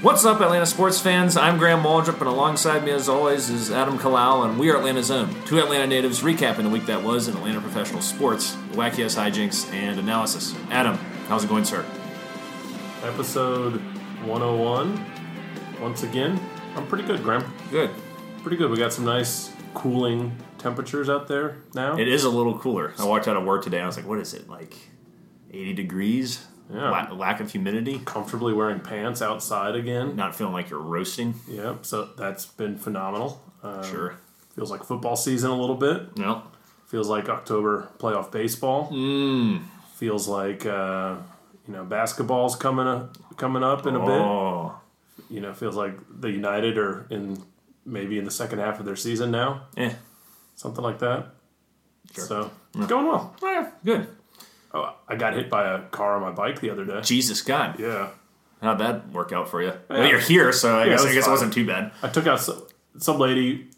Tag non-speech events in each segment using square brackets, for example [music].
What's up, Atlanta sports fans? I'm Graham Waldrop, and alongside me, as always, is Adam Kalal, and we are Atlanta Zone, two Atlanta natives recapping the week that was in Atlanta professional sports, wacky ass hijinks, and analysis. Adam, how's it going, sir? Episode 101. Once again, I'm pretty good, Graham. Good. Pretty good. We got some nice cooling temperatures out there now. It is a little cooler. I walked out of work today, and I was like, what is it, like 80 degrees? Yeah. La- lack of humidity? Comfortably wearing pants outside again. Not feeling like you're roasting? Yep. So that's been phenomenal. Um, Sure. Feels like football season a little bit. No. Feels like October playoff baseball. Mmm. Feels like uh, you know basketball's coming up, coming up in a bit. Oh. You know, feels like the United are in maybe in the second half of their season now, Eh. something like that. Sure. So it's going well. Eh, Good. Oh, I got hit by a car on my bike the other day. Jesus God. Yeah, How'd that work out for you? Well, you're here, so I Yeah, guess, it I was guess it fine. wasn't too bad. I took out some, some lady.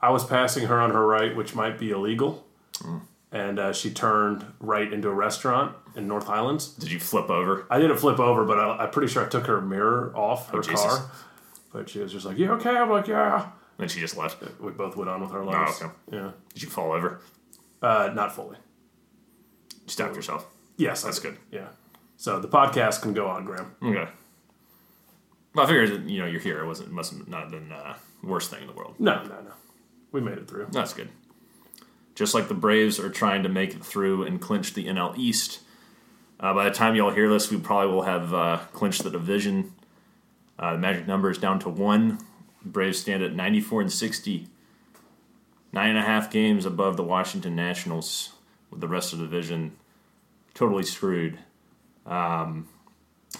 I was passing her on her right, which might be illegal, Mm. and uh, she turned right into a restaurant in North Highlands. Did you flip over? I didn't flip over, but I, I'm pretty sure I took her mirror off her Oh, Jesus. car. But she was just like, "You okay?" I'm like, "Yeah." And she just left. We both went on with our lives. Oh, okay. Yeah, Did you fall over? uh, not fully. Stabbed yourself. Yes, That's good. Yeah. So the podcast can go on, Graham. Okay. Well, I figured that, you know you're here. It wasn't must have not been uh, worst thing in the world. No, no, no. We made it through. That's good. Just like the Braves are trying to make it through and clinch the NL East. Uh, by the time y'all hear this, we probably will have uh, clinched the division. Uh, the magic number is down to one. Braves stand at 94 and 60, nine and a half games above the Washington Nationals, with the rest of the division totally screwed. Um,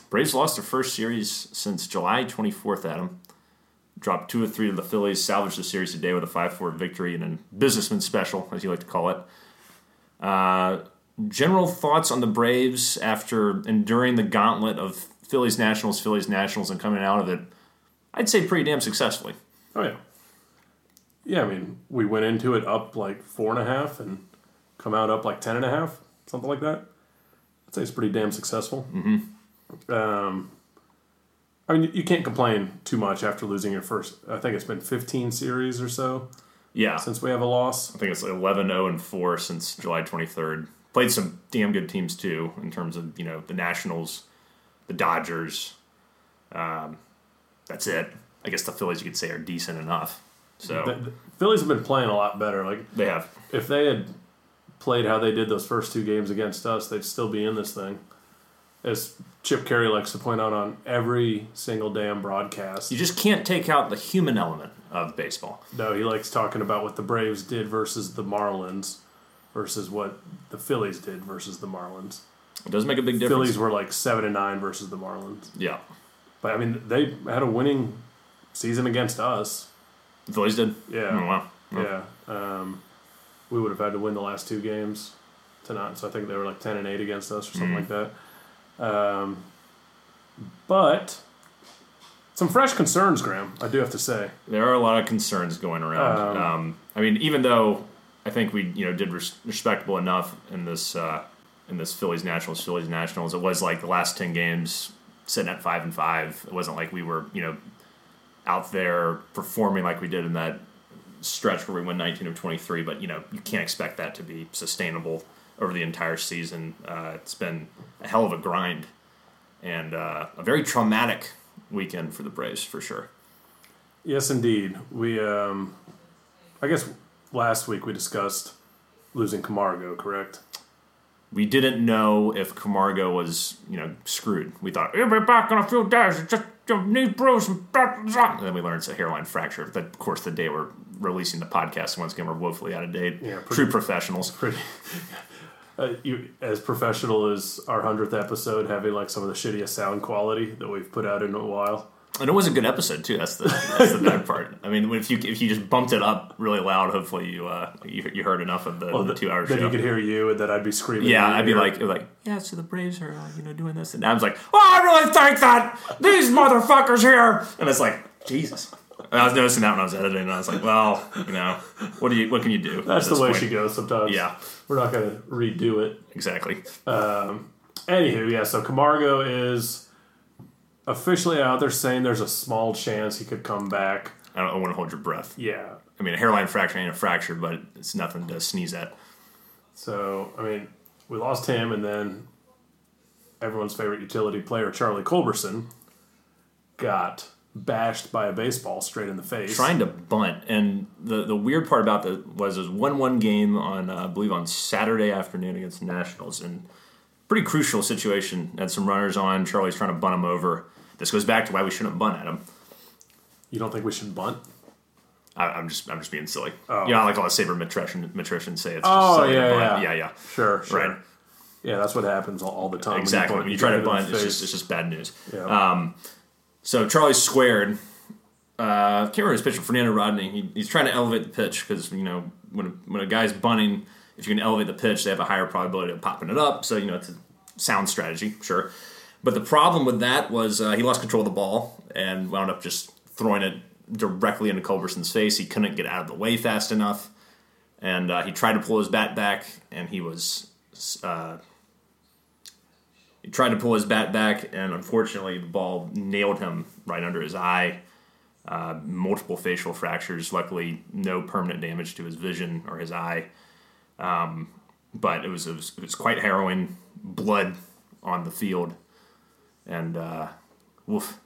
Braves lost their first series since July 24th, Adam dropped two or three to the Phillies, salvaged the series today with a 5 4 victory and a businessman special, as you like to call it. Uh, general thoughts on the Braves after enduring the gauntlet of Phillies Nationals, Phillies Nationals, and coming out of it, I'd say pretty damn successfully. Oh yeah. Yeah, I mean, we went into it up like four and a half and come out up like ten and a half, something like that. I'd say it's pretty damn successful. Mm-hmm. Um, I mean, you can't complain too much after losing your first. I think it's been fifteen series or so Yeah. since we have a loss. I think it's 11 0 and 4 since July 23rd. Played some damn good teams too, in terms of, you know, the Nationals, the Dodgers. Um, that's it. I guess the Phillies, you could say, are decent enough. So The, the Phillies have been playing a lot better. Like they have. if they had played how they did those first two games against us, they'd still be in this thing. As Chip Caray likes to point out on every single damn broadcast. You just can't take out the human element of baseball. No, he likes talking about what the Braves did versus the Marlins versus what the Phillies did versus the Marlins. It does make a big difference. Phillies were like seven and nine versus the Marlins. Yeah. But I mean, they had a winning season against us. The Phillies did? Yeah. Oh, wow. Yeah, um, we would have had to win the last two games tonight. So I think they were like ten and eight against us or something like that. Um, but some fresh concerns, Graham. I do have to say. There are a lot of concerns going around. Um, Um, I mean, even though I think we you know did res- respectable enough in this uh, in this Phillies Nationals Phillies Nationals, it was like the last ten games sitting at five and five. It wasn't like we were you know out there performing like we did in that stretch where we won 19 of 23. But you know you can't expect that to be sustainable over the entire season. Uh, it's been a hell of a grind and uh, a very traumatic weekend for the Braves for sure. Yes, indeed. We, um, I guess, last week we discussed losing Camargo. Correct. we didn't know if Camargo was, you know, screwed. We thought he'll be back in a few days. It's just your knee bruise and then we learned it's a hairline fracture. That, of course, the day we're releasing the podcast, once again, we're woefully out of date. Yeah, pretty- True professionals. Pretty. [laughs] Uh, you, as professional as our hundredth episode, having like some of the shittiest sound quality that we've put out in a while. And it was a good episode too. That's the that's the [laughs] bad part. I mean, if you if you just bumped it up really loud, hopefully you uh you, you heard enough of the, the two hours. Then show. you could hear you, and then I'd be screaming. Yeah, I'd be ear. like, like, yeah, so the Braves are, uh, you know, doing this, and Adam's like, oh, I really think that these motherfuckers here, and it's like, Jesus. And I was noticing that when I was editing, and I was like, well, you know, what do you, what can you do? That's the way point? she goes sometimes. Yeah, We're not going to redo it. exactly. Um, anywho, yeah, so Camargo is officially out there saying there's a small chance he could come back. I don't want to hold your breath. Yeah. I mean, a hairline fracture ain't a fracture, but it's nothing to sneeze at. So, I mean, we lost him, and then everyone's favorite utility player, Charlie Culberson, got bashed by a baseball straight in the face. Trying to bunt, and the the weird part about that was it was one one game on uh, I believe on Saturday afternoon against the Nationals, and pretty crucial situation. Had some runners on. Charlie's trying to bunt him over. This goes back to why we shouldn't bunt at him. You don't think we should bunt? I, I'm just I'm just being silly. Oh. You know, like all the sabermetricians say it's just Oh, silly to yeah, bunt. yeah. yeah, yeah. Sure, sure. Right. Yeah, that's what happens all, all the time. Exactly. When you try to get hit in bunt, it's just it's just bad news. Yeah. So Charlie squared. Uh, can't remember his pitcher, Fernando Rodney. He, he's trying to elevate the pitch because you know when a, when a guy's bunting, if you can elevate the pitch, they have a higher probability of popping it up. So you know it's a sound strategy, sure. But the problem with that was uh, he lost control of the ball and wound up just throwing it directly into Culberson's face. He couldn't get out of the way fast enough, and uh, he tried to pull his bat back, and he was. Uh, he tried to pull his bat back, and unfortunately, the ball nailed him right under his eye. Uh, multiple facial fractures. Luckily, no permanent damage to his vision or his eye. Um, but it was, it was it was quite harrowing. Blood on the field, and uh, woof.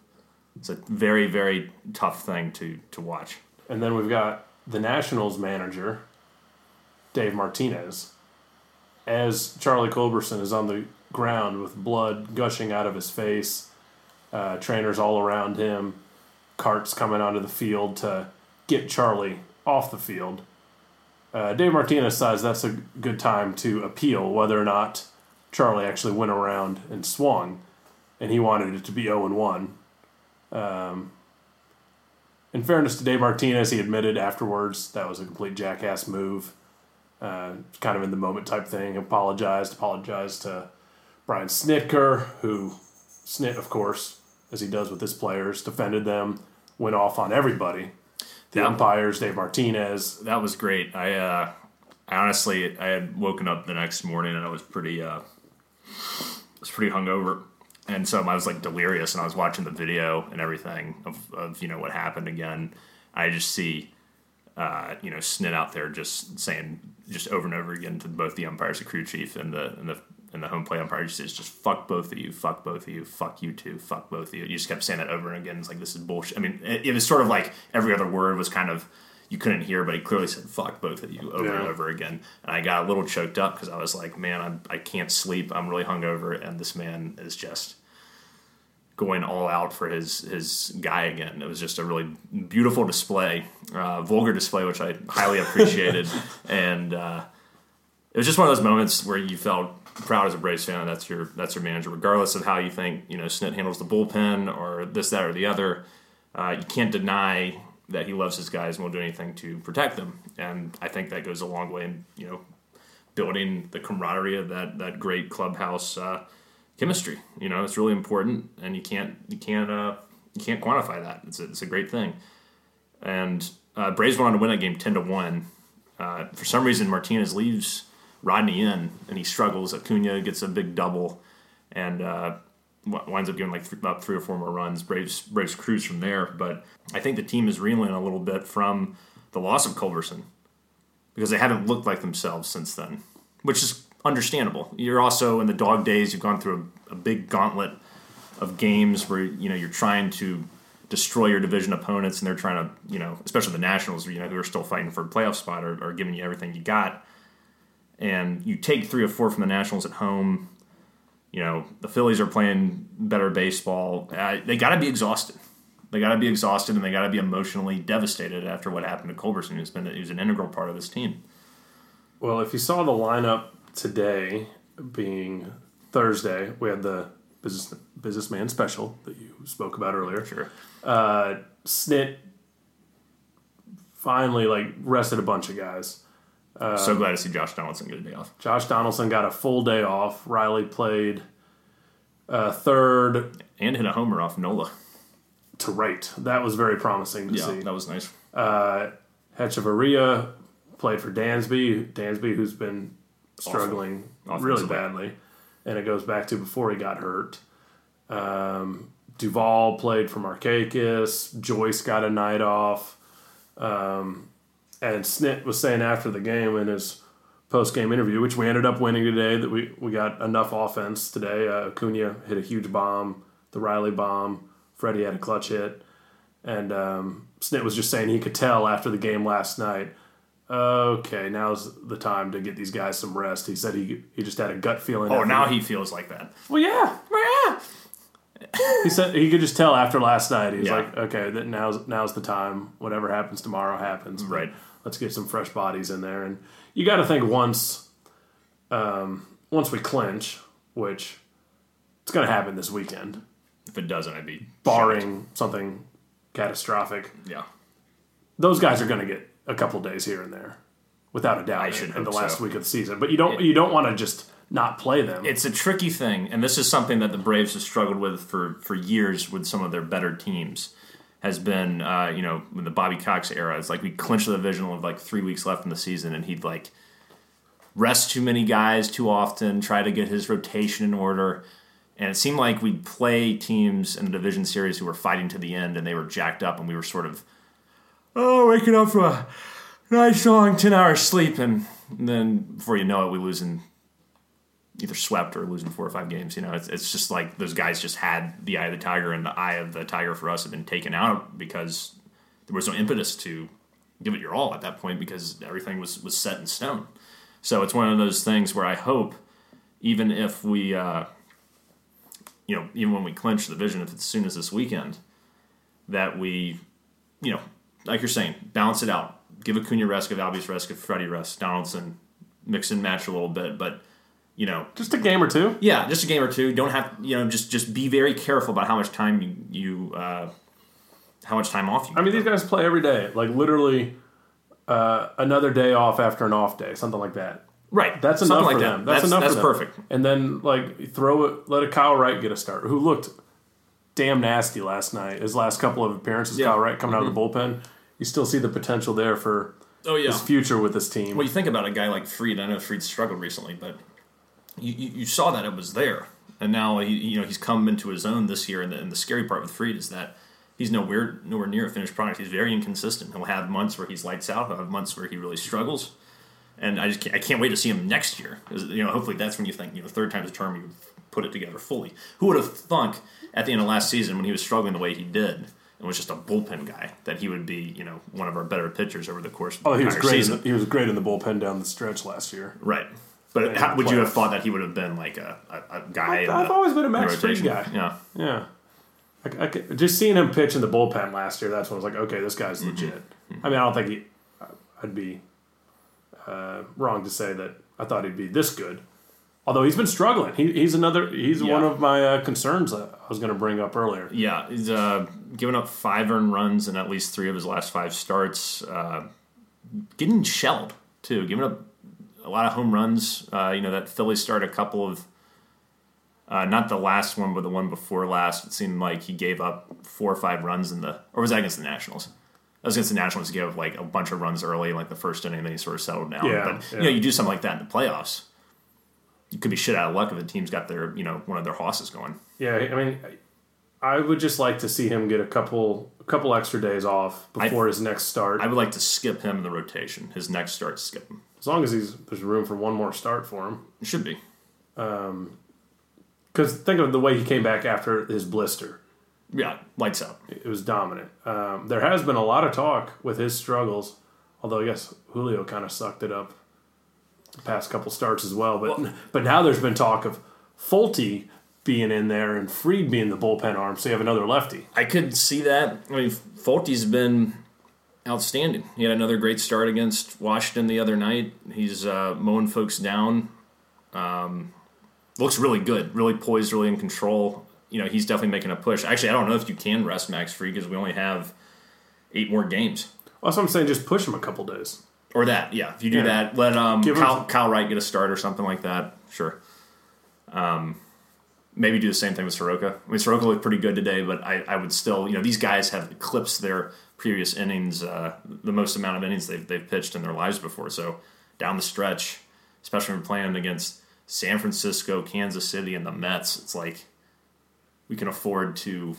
It's a very very tough thing to to watch. And then we've got the Nationals manager, Dave Martinez, as Charlie Culberson is on the ground with blood gushing out of his face, uh, trainers all around him, carts coming onto the field to get Charlie off the field. Uh, Dave Martinez says that's a good time to appeal whether or not Charlie actually went around and swung, and he wanted it to be 0 and 1. In fairness to Dave Martinez, he admitted afterwards that was a complete jackass move. Uh, kind of in the moment type thing. Apologized, apologized to Brian Snitker, who Snit, of course, as he does with his players, defended them, went off on everybody. The umpires, Dave Martinez. That was great. I, uh, honestly, I had woken up the next morning and I was pretty, uh, I was pretty hungover, and so I was like delirious, and I was watching the video and everything of, of you know what happened again. I just see, uh, you know, Snit out there just saying just over and over again to both the umpires, the crew chief, and the and the and the home plate umpire just says, just fuck both of you, fuck both of you, fuck you two, fuck both of you. You just kept saying that over and again. It's like this is bullshit. I mean, it, it was sort of like every other word was kind of you couldn't hear, but he clearly said "fuck both of you" over and over again. And I got a little choked up because I was like, "Man, I'm, I can't sleep. I'm really hungover, and this man is just going all out for his his guy again." It was just a really beautiful display, uh, vulgar display, which I highly appreciated, [laughs] and uh, it was just one of those moments where you felt proud as a Braves fan. That's your that's your manager, regardless of how you think you know Snit handles the bullpen or this, that, or the other. Uh, you can't deny that he loves his guys and will do anything to protect them. And I think that goes a long way in you know building the camaraderie of that that great clubhouse uh, chemistry. You know, it's really important, and you can't you can't uh, you can't quantify that. It's a, it's a great thing. And uh, Braves went on to win that game ten to one. Uh, for some reason, Martinez leaves Rodney in, and he struggles. Acuna gets a big double, and uh, winds up giving like th- about three or four more runs. Braves Braves cruise from there, but I think the team is reeling a little bit from the loss of Culberson because they haven't looked like themselves since then, which is understandable. You're also in the dog days. You've gone through a, a big gauntlet of games where you know you're trying to destroy your division opponents, and they're trying to you know, especially the Nationals, you know, who are still fighting for a playoff spot are, or giving you everything you got. And you take three or four from the Nationals at home. You know the Phillies are playing better baseball. Uh, they got to be exhausted. They got to be exhausted, and they got to be emotionally devastated after what happened to Culberson, who's been who's an integral part of this team. Well, if you saw the lineup today, being Thursday, we had the business businessman special that you spoke about earlier. Sure. Uh, Snit finally like rested a bunch of guys. So glad to see Josh Donaldson get a day off. Josh Donaldson got a full day off. Riley played uh, third And hit a homer off Nola. to right. That was very promising to Yeah, see. that was nice. Uh, Hechavarria played for Dansby. Dansby, who's been struggling really badly, and it goes back to before he got hurt. Um, Duvall played for Markakis. Joyce got a night off. Um, and Snit was saying after the game in his post game interview, which we ended up winning today, that we, we got enough offense today. Uh, Acuna hit a huge bomb, the Riley bomb. Freddie had a clutch hit. And um, Snit was just saying he could tell after the game last night. Okay, now's the time to get these guys some rest. He said he he just had a gut feeling. Oh, now he feels like that. well, yeah, Yeah. he said he could just tell after last night. He's Yeah. like, okay, that now's now's the time. Whatever happens tomorrow happens. Right. Let's get some fresh bodies in there, and you got to think once, um, once we clinch, which it's going to happen this weekend, If it doesn't, I'd be barring something catastrophic. Yeah. Those guys are going to get a couple days here and there, without a doubt. I in- should in the last so. week of the season, but you don't you don't want to just not play them. It's a tricky thing, and this is something that the Braves have struggled with for, for years with some of their better teams. Has been, uh, you know, in the Bobby Cox era, it's like we clinched the division with like three weeks left in the season, and he'd like rest too many guys too often, try to get his rotation in order. And it seemed like we'd play teams in the division series who were fighting to the end, and they were jacked up, and we were sort of, oh, waking up from a nice long 10 hour sleep, and then before you know it, we lose in either swept or losing four or five games. You know, it's, it's just like those guys just had the eye of the tiger, and the eye of the tiger for us had been taken out because there was no impetus to give it your all at that point because everything was, was set in stone. So it's one of those things where I hope, even if we, uh, you know, even when we clinch the division, if it's as soon as this weekend, that we, you know, like you're saying, balance it out. Give Acuna rest, give Albies rest, give Freddie rest, Donaldson, mix and match a little bit, but you know, just a game or two. yeah, just a game or two. Don't have you know, just just be very careful about how much time you, you uh, how much time off you. I mean, these guys play every day, like literally uh, another day off after an off day, something like that. right? That's Something enough like for that. them. That's, That's enough. That's for them. perfect. And then like throw it, let a Kyle Wright get a start, who looked damn nasty last night. His last couple of appearances, Yeah. Mm-hmm. Kyle Wright coming out of the bullpen. You still see the potential there for Oh yeah. his future with this team. Well, you think about a guy like Fried. I know Fried struggled recently, but you, you, saw that it was there, and now he you know he's come into his own this year. And the, and the scary part with Fried is that he's nowhere nowhere near a finished product. He's very inconsistent. He'll have months where he's lights out. He'll have months where he really struggles. And I just can't, I can't wait to see him next year. You know, hopefully that's when you think you know third time's a charm. You put it together fully. Who would have thunk at the end of last season when he was struggling the way he did? And was just a bullpen guy that he would be, you know, one of our better pitchers over the course of oh, the oh, he was great. the, he was great in the bullpen down the stretch last year. Right. But how, would you have thought that he would have been like a, a, a guy? I've the- always been a Max Fried guy. Yeah. Yeah. I, I just seeing him pitch in the bullpen last year, that's when I was like, okay, this guy's Mm-hmm. legit. I mean, I don't think he, I'd be uh, wrong to say that I thought he'd be this good. Although he's been struggling. He, he's another, he's Yeah. one of my uh, concerns that I was going to bring up earlier. Yeah. He's uh, given up five earned runs in at least three of his last five starts. Uh, getting shelled, too. Giving up a lot of home runs. Uh, you know, that Phillies start, a couple of. Uh, not the last one, but the one before last. It seemed like he gave up four or five runs in the, or was that against the Nationals? That was against the Nationals. He gave up like a bunch of runs early, like the first inning, and then he sort of settled down. Yeah, but yeah. you know, you do something like that in the playoffs. You could be shit out of luck if the team's got their, you know, one of their horses going. Yeah, I mean, I would just like to see him get a couple, a couple extra days off before his next start. I would like to skip him in the rotation. His next start, skip him. As long as he's there's room for one more start for him. It should be. Um, Because think of the way he came back after his blister. Yeah, lights out. It was dominant. Um, there has been a lot of talk with his struggles, although I guess Julio kind of sucked it up the past couple starts as well. But but now there's been talk of Folty being in there and Fried being the bullpen arm, so you have another lefty. I could see that. I mean, Folty's been outstanding. He had another great start against Washington the other night. He's uh, mowing folks down. Um, looks really good, really poised, really in control. You know, he's definitely making a push. Actually, I don't know if you can rest Max Fried because we only have eight more games. Well, that's what I'm saying. Just push him a couple days. Or that, yeah. If you do Yeah. that, let um, Kyle, Kyle Wright get a start or something like that. Sure. Um, maybe do the same thing with Soroka. I mean, Soroka looked pretty good today, but I, I would still, you know, these guys have eclipsed their previous innings, uh, the most amount of innings they've, they've pitched in their lives before. So down the stretch, especially when playing against San Francisco, Kansas City, and the Mets, it's like we can afford to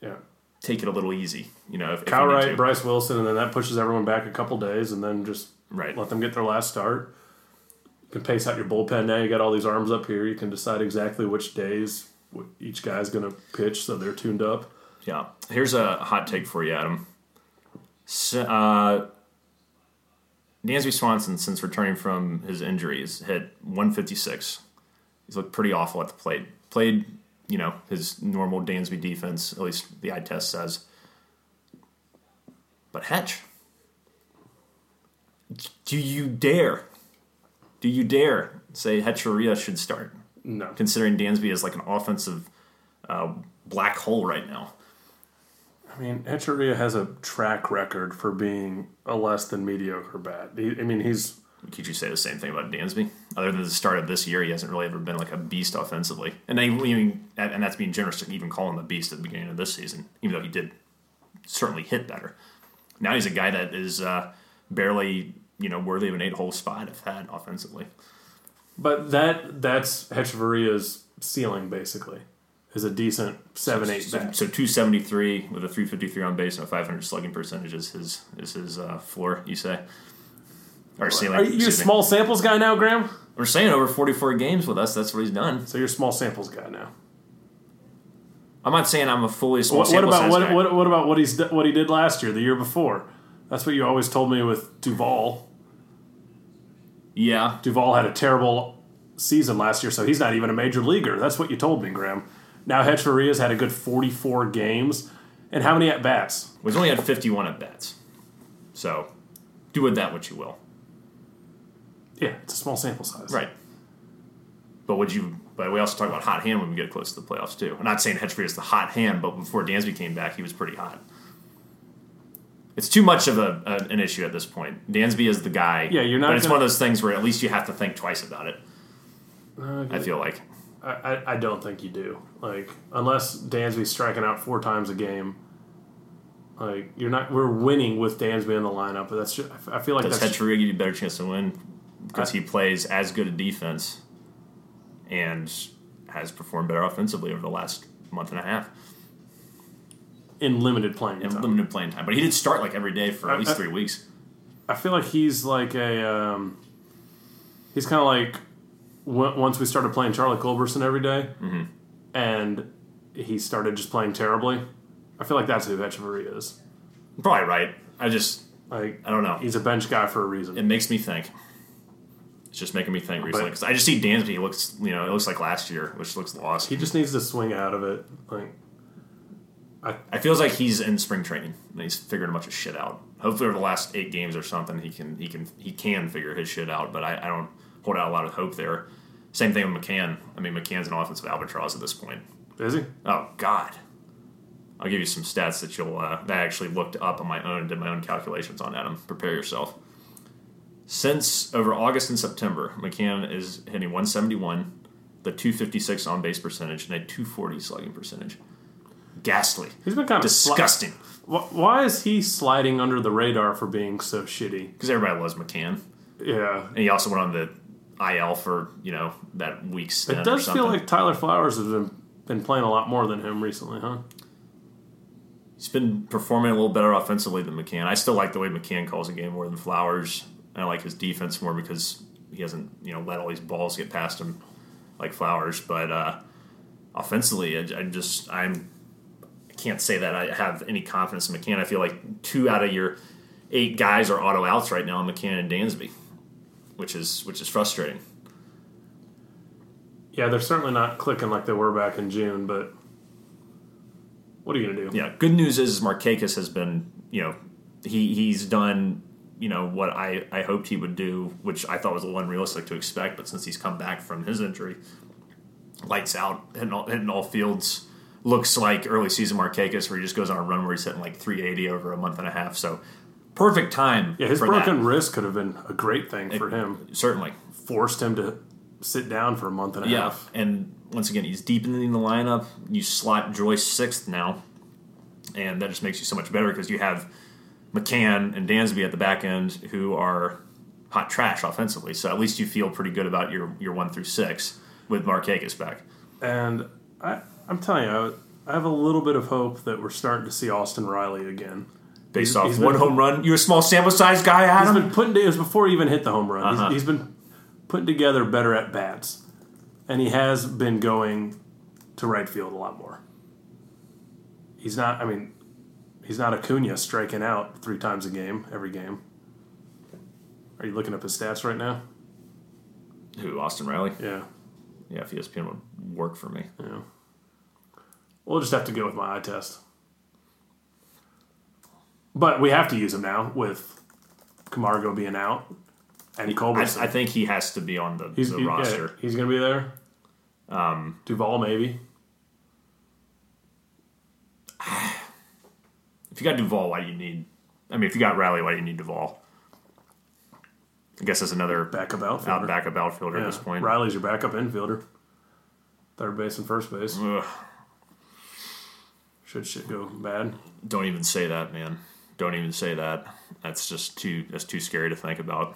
Yeah. take it a little easy. You know, if, if Kyle need Wright. Bryce Wilson, and then that pushes everyone back a couple days, and then just Right. let them get their last start. Can pace out your bullpen now. You got all these arms up here. You can decide exactly which days each guy's going to pitch, so they're tuned up. Yeah. Here's a hot take for you, Adam. So, uh, Dansby Swanson, since returning from his injuries, hit 156. He's looked pretty awful at the plate. Played, you know, his normal Dansby defense, at least the eye test says. But Hetch, do you dare? Do you dare say Hetcheria should start? No. Considering Dansby is like an offensive uh, black hole right now. I mean, Echeria has a track record for being a less than mediocre bat. He, I mean, he's Could you say the same thing about Dansby? Other than the start of this year, he hasn't really ever been like a beast offensively. And they, even, and that's being generous to even call him a beast at the beginning of this season, even though he did certainly hit better. Now he's a guy that is uh, barely, you know, worthy of an eight-hole spot if had offensively. But that that's Hechavarria's ceiling basically. Is a decent seven eight So, so 273 with a 353 on base and a 500 slugging percentage is his is his uh, floor. You say, or ceiling? Are you a small samples guy now, Graham? We're saying over 44 games with us. That's what he's done. So you're a small samples guy now. I'm not saying I'm a fully small What, what about what, guy. what what about what he's what he did last year, the year before? That's what you always told me with Duvall. Yeah, Duvall had a terrible season last year, so he's not even a major leaguer. That's what you told me, Graham. Now Hechavarria's had a good 44 games, and how many at bats? Well, he's only had 51 at bats. So, do with that what you will. Yeah, it's a small sample size. Right. But would you? But we also talk about hot hand when we get close to the playoffs too. I'm not saying Hetchfree is the hot hand, but before Dansby came back, he was pretty hot. It's too much of a, a an issue at this point. Dansby is the guy. Yeah, you're not But it's gonna- one of those things where at least you have to think twice about it. Uh, I feel like. I, I, don't think you do. Like unless Dansby's striking out four times a game, like you're not. We're winning with Dansby in the lineup, but that's just. I feel like Does that's give you a better chance to win because he plays as good a defense and has performed better offensively over the last month and a half in limited playing in time. limited playing time. But he did start like every day for I- at least I- three weeks. I feel like he's like a. Um, he's kind of like w- once we started playing Charlie Culberson every day, Mm-hmm. and he started just playing terribly. I feel like that's who Hechavarria is. Probably right. I just Like I don't know. he's a bench guy for a reason. It makes me think. It's just making me think recently because I just see Dansby. He looks, you know, it looks like last year, which looks lost. He just needs to swing out of it. Like It feels like he's in spring training and he's figuring a bunch of shit out. Hopefully, over the last eight games or something, he can he can he can figure his shit out. But I, I don't hold out a lot of hope there. Same thing with McCann. I mean, McCann's an offensive albatross at this point. is he? Oh God, I'll give you some stats that you'll uh, that I actually looked up on my own and did my own calculations on. Adam, prepare yourself. Since over August and September, McCann is hitting 171, the 256 on base percentage, and a 240 slugging percentage. Ghastly, He's been kind of disgusting. Wh- Why is he sliding under the radar for being so shitty? Because everybody loves McCann, Yeah, and he also went on the IL for you know that week it does feel like Tyler Flowers has been been playing a lot more than him recently, huh? He's been performing a little better offensively than McCann. I still like the way McCann calls a game more than Flowers. And I like his defense more because he hasn't, you know, let all these balls get past him like Flowers. But uh, offensively, I, I'm just I'm I can't say that I have any confidence in McCann. I feel like two out of your eight guys are auto outs right now, McCann and Dansby, which is which is frustrating. Yeah, they're certainly not clicking like they were back in June, but what are you gonna do? Yeah, good news is Markakis has been, you know, he he's done, you know, what I I hoped he would do, which I thought was a little unrealistic to expect. But since he's come back from his injury, lights out, hitting all, hitting all fields. Looks like early season Markakis, where he just goes on a run where he's hitting like 380 over a month and a half. So perfect time. Yeah, his broken that. wrist could have been a great thing for him. certainly. Forced him to sit down for a month and a Yeah, half. and once again, he's deepening the lineup. You slot Joyce sixth now, and that just makes you so much better because you have McCann and Dansby at the back end who are hot trash offensively. So at least you feel pretty good about your your one through six with Markakis back. And I I'm telling you, I, I have a little bit of hope that we're starting to see Austin Riley again. Based He's- off he's one been- home run, you a small sample size guy, He's Adam? been putting it was before he even hit the home run. Uh-huh. He's, he's been putting together better at bats, and he has been going to right field a lot more. He's not. I mean, he's not Acuna striking out three times a game every game. Are you looking up his stats right now? Who? Austin Riley? Yeah, Yeah, if ESPN would work for me. yeah. We'll just have to go with my eye test. But we have to use him now with Camargo being out and I, Culberson. I think he has to be on the, He's the he- roster. Yeah, he's going to be there. Um, Duvall maybe. [sighs] If you got Duvall, why do you need? I mean, if you got Riley, why do you need Duvall? I guess that's another Backup outfielder. out backup outfielder Yeah. at this point. Riley's your backup infielder. Third base and first base. Ugh, Should shit go bad. don't even say that, man. Don't even say that. That's just too. That's too scary to think about.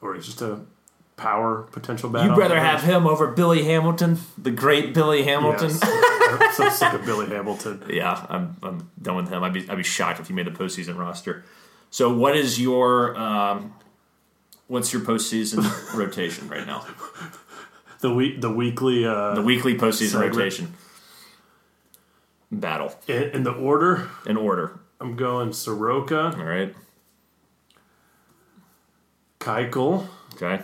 Or he's just a power potential bad. You'd rather have him over Billy Hamilton, the great Billy Hamilton. Yes. [laughs] I'm so sick of Billy Hamilton. [laughs] Yeah, I'm, I'm done with him. I'd be I'd be shocked if he made the postseason roster. So, what is your um, what's your postseason [laughs] rotation right now? The week, the weekly, uh, The weekly postseason Segment. rotation battle in, in the order, in order. I'm going Soroka, All right. Keuchel, Okay.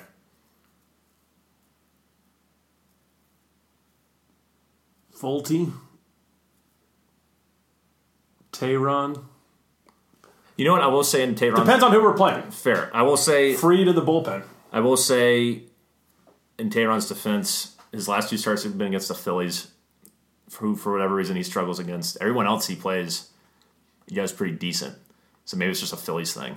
Folty, Teheran. You know what I will say in Teheran? Depends on who we're playing. Fair. I will say Fried to the bullpen. I will say in Teheran's defense, his last two starts have been against the Phillies, who for whatever reason he struggles against. Everyone else he plays, he does pretty decent. So maybe it's just a Phillies thing.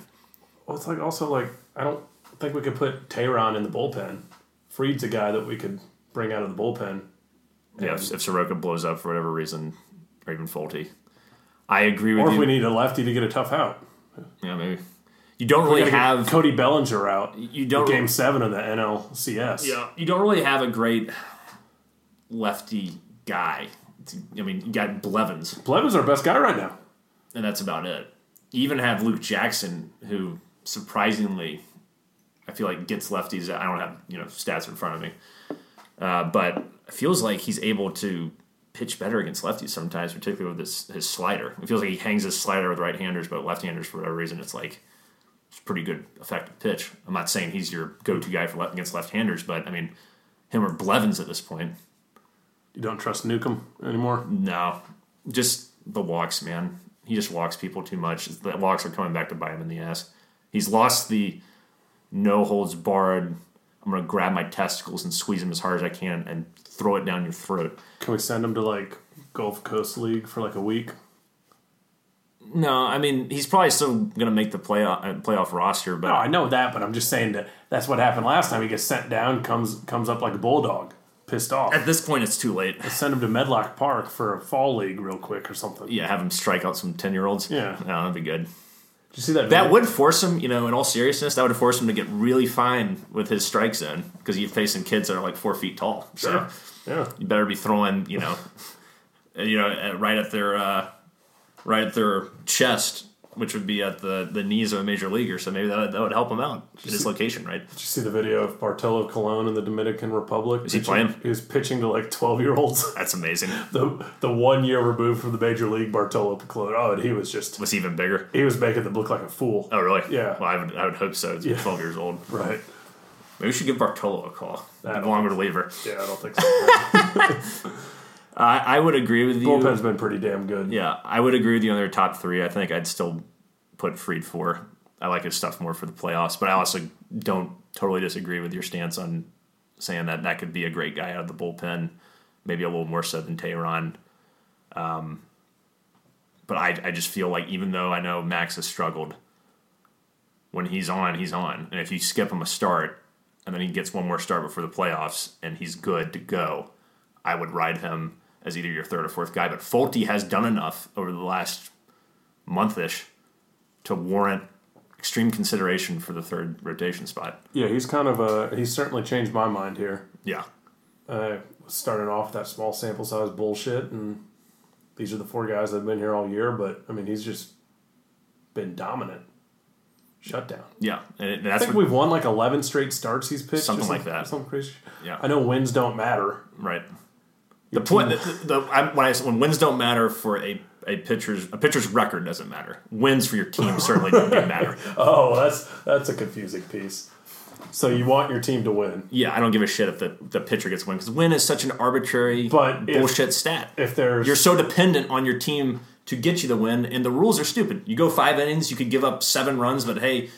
Well, it's like also like I don't think we could put Teheran in the bullpen. Fried's a guy that we could bring out of the bullpen. Yeah, if, if Soroka blows up for whatever reason, or even Folty. I agree with Or if we need a lefty to get a tough out. yeah, maybe. You don't We really have Cody Bellinger out. you don't Game seven of the NLCS. Yeah, you don't really have a great lefty guy. I mean, you got Blevins, Blevin's our best guy right now. and that's about it. You even have Luke Jackson, who surprisingly, I feel like gets lefties. I don't have you know stats in front of me, uh, but it feels like he's able to pitch better against lefties sometimes, particularly with his his slider. It feels like he hangs his slider with right-handers, but left-handers for whatever reason, it's like it's a pretty good effective pitch. I'm not saying he's your go-to guy for left against left-handers, but I mean him or Blevins at this point. You don't trust Newcomb anymore. No, just the walks, man. He just walks people too much. The walks are coming back to bite him in the ass. He's lost the no holds barred. I'm gonna grab my testicles and squeeze them as hard as I can and throw it down your throat. Can we send him to like Gulf Coast League for like a week? No, I mean he's probably still gonna make the playoff uh, playoff roster, but No, I know that, but I'm just saying that that's what happened last time. He gets sent down, comes comes up like a bulldog, pissed off. at this point it's too late. Send him to Medlock Park for a fall league real quick or something. Yeah, have him strike out some ten year olds. Yeah. no, that'd be good. Did you see that? That video? would force him, you know, in all seriousness, that would force him to get really fine with his strike zone because he's facing kids that are like four feet tall. So Sure. Yeah. you better be throwing, you know, [laughs] you know, right at their, uh, right at their chest, which would be at the, the knees of a major leaguer. So maybe that would, that would help him out get his location right. Did you see the video of Bartolo Colon in the Dominican Republic? Is he playing? He was pitching to like twelve year olds. [laughs] That's amazing. [laughs] the the one year removed from the major league Bartolo Colon. Oh, and he was just Was even bigger? he was making them look like a fool. Oh, really? Yeah. Well, I would, I would hope so. He's Yeah. 12 years old. Right. Maybe we should give Bartolo a call. Longer reliever. Yeah, I don't think so. [laughs] I I would agree with you. Bullpen's been pretty damn good. Yeah, I would agree with you on their top three. I think I'd still put Fried four. I like his stuff more for the playoffs, but I also don't totally disagree with your stance on saying that that could be a great guy out of the bullpen, maybe a little more so than Teheran. Um, but I, I just feel like even though I know Max has struggled, when he's on, he's on, and if you skip him a start and then he gets one more start before the playoffs and he's good to go, I would ride him as either your third or fourth guy. But Folty has done enough over the last month-ish to warrant extreme consideration for the third rotation spot. Yeah, he's kind of uh he's certainly changed my mind here. Yeah. Uh, starting off that small sample size bullshit, and these are the four guys that have been here all year. But I mean, he's just been dominant. Shutdown. Yeah, and it- I think what, we've won like eleven straight starts. He's pitched Something or like that. Something crazy. Yeah. I know wins don't matter. right. The point, the, the, I, when I when wins don't matter for a a pitcher's a pitcher's record doesn't matter. Wins for your team [laughs] certainly don't matter. Oh, that's that's a confusing piece. So you want your team to win. Yeah, I don't give a shit if the, the pitcher gets win because win is such an arbitrary But if- bullshit stat. If there's You're so dependent on your team to get you the win, and the rules are stupid. You go five innings, you could give up seven runs, but hey,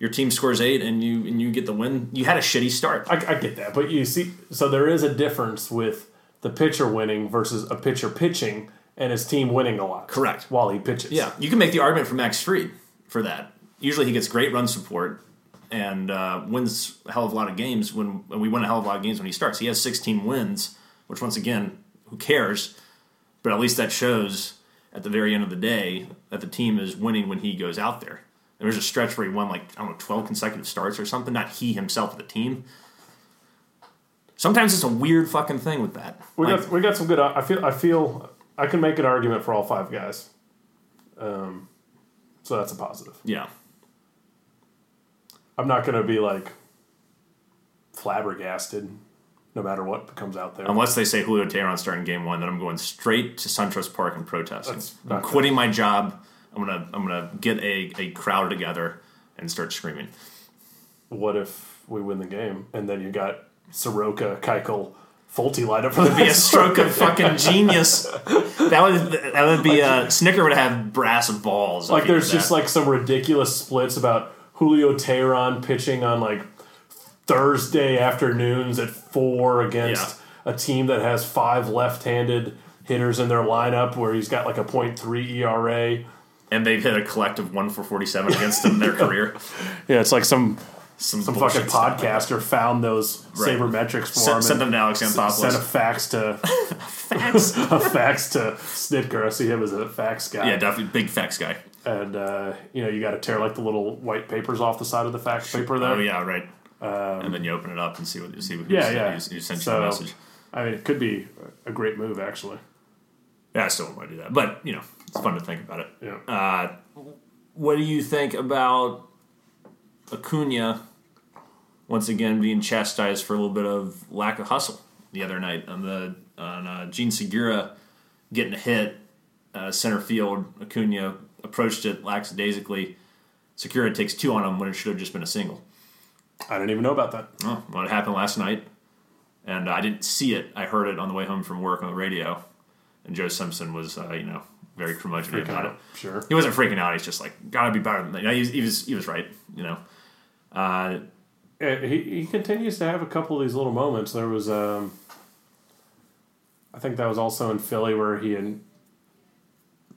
your team scores eight, and you and you get the win. You had a shitty start. I, I get that, but you see, so there is a difference with the pitcher winning versus a pitcher pitching and his team winning a lot. Correct. While he pitches. Yeah, you can make the argument for Max Fried for that. Usually, he gets great run support and uh, wins a hell of a lot of games. When and we win a hell of a lot of games when he starts, he has 16 wins, which once again, who cares? But at least that shows at the very end of the day that the team is winning when he goes out there. There was a stretch where he won like I don't know 12 consecutive starts or something. Not he himself, but the team. Sometimes it's a weird fucking thing with that. We Like, got we got some good. I feel I feel I can make an argument for all five guys. Um, so that's a positive. yeah, I'm not going to be like flabbergasted, no matter what comes out there. Unless they say Julio Teheran starting game one, then I'm going straight to SunTrust Park and protesting. I'm quitting my job. I'm gonna I'm gonna get a, a crowd together and start screaming. what if we win the game and then you got Soroka, Keuchel, Folty lined up for the Be a stroke of fucking genius. That would that would be uh, Snitker would have brass balls. Like there's just like some ridiculous splits about Julio Teheran pitching on like Thursday afternoons at four against a team that has five left-handed hitters in their lineup where he's got like a .3 ERA. and they've hit a collective one for forty seven against him in their [laughs] career. Yeah, it's like some Some, some fucking stuff. podcaster found those Right. sabermetrics for Send, him. send them and to Alex Sent a Anthopoulos. fax to [laughs] [laughs] a fax to Snitker. I see him as a fax guy. Yeah, definitely big fax guy. and uh, you know you got to tear like the little white papers off the side of the fax paper there. Oh yeah, right. and then you open it up and see what you see who, Um, Yeah, who, yeah. who, who sent you So- the message. I mean, it could be a great move actually. Yeah, I still don't want to do that, but you know, it's fun to think about it. Yeah. Uh, what do you think about Acuna once again being chastised for a little bit of lack of hustle the other night on the on uh, Jean Segura getting a hit uh, center field? Acuna approached it lackadaisically. Segura takes two on him when it should have just been a single. I didn't even know about that. Oh, well, it happened last night, and I didn't see it. I heard it on the way home from work on the radio, and Joe Simpson was, uh, you know, very curmudgeon Freaking about it. Sure. He wasn't freaking out. He's just like, gotta be better than that. He, was, he was he was right. You know, uh, he, he continues to have a couple of these little moments. There was, um, I think that was also in Philly where he had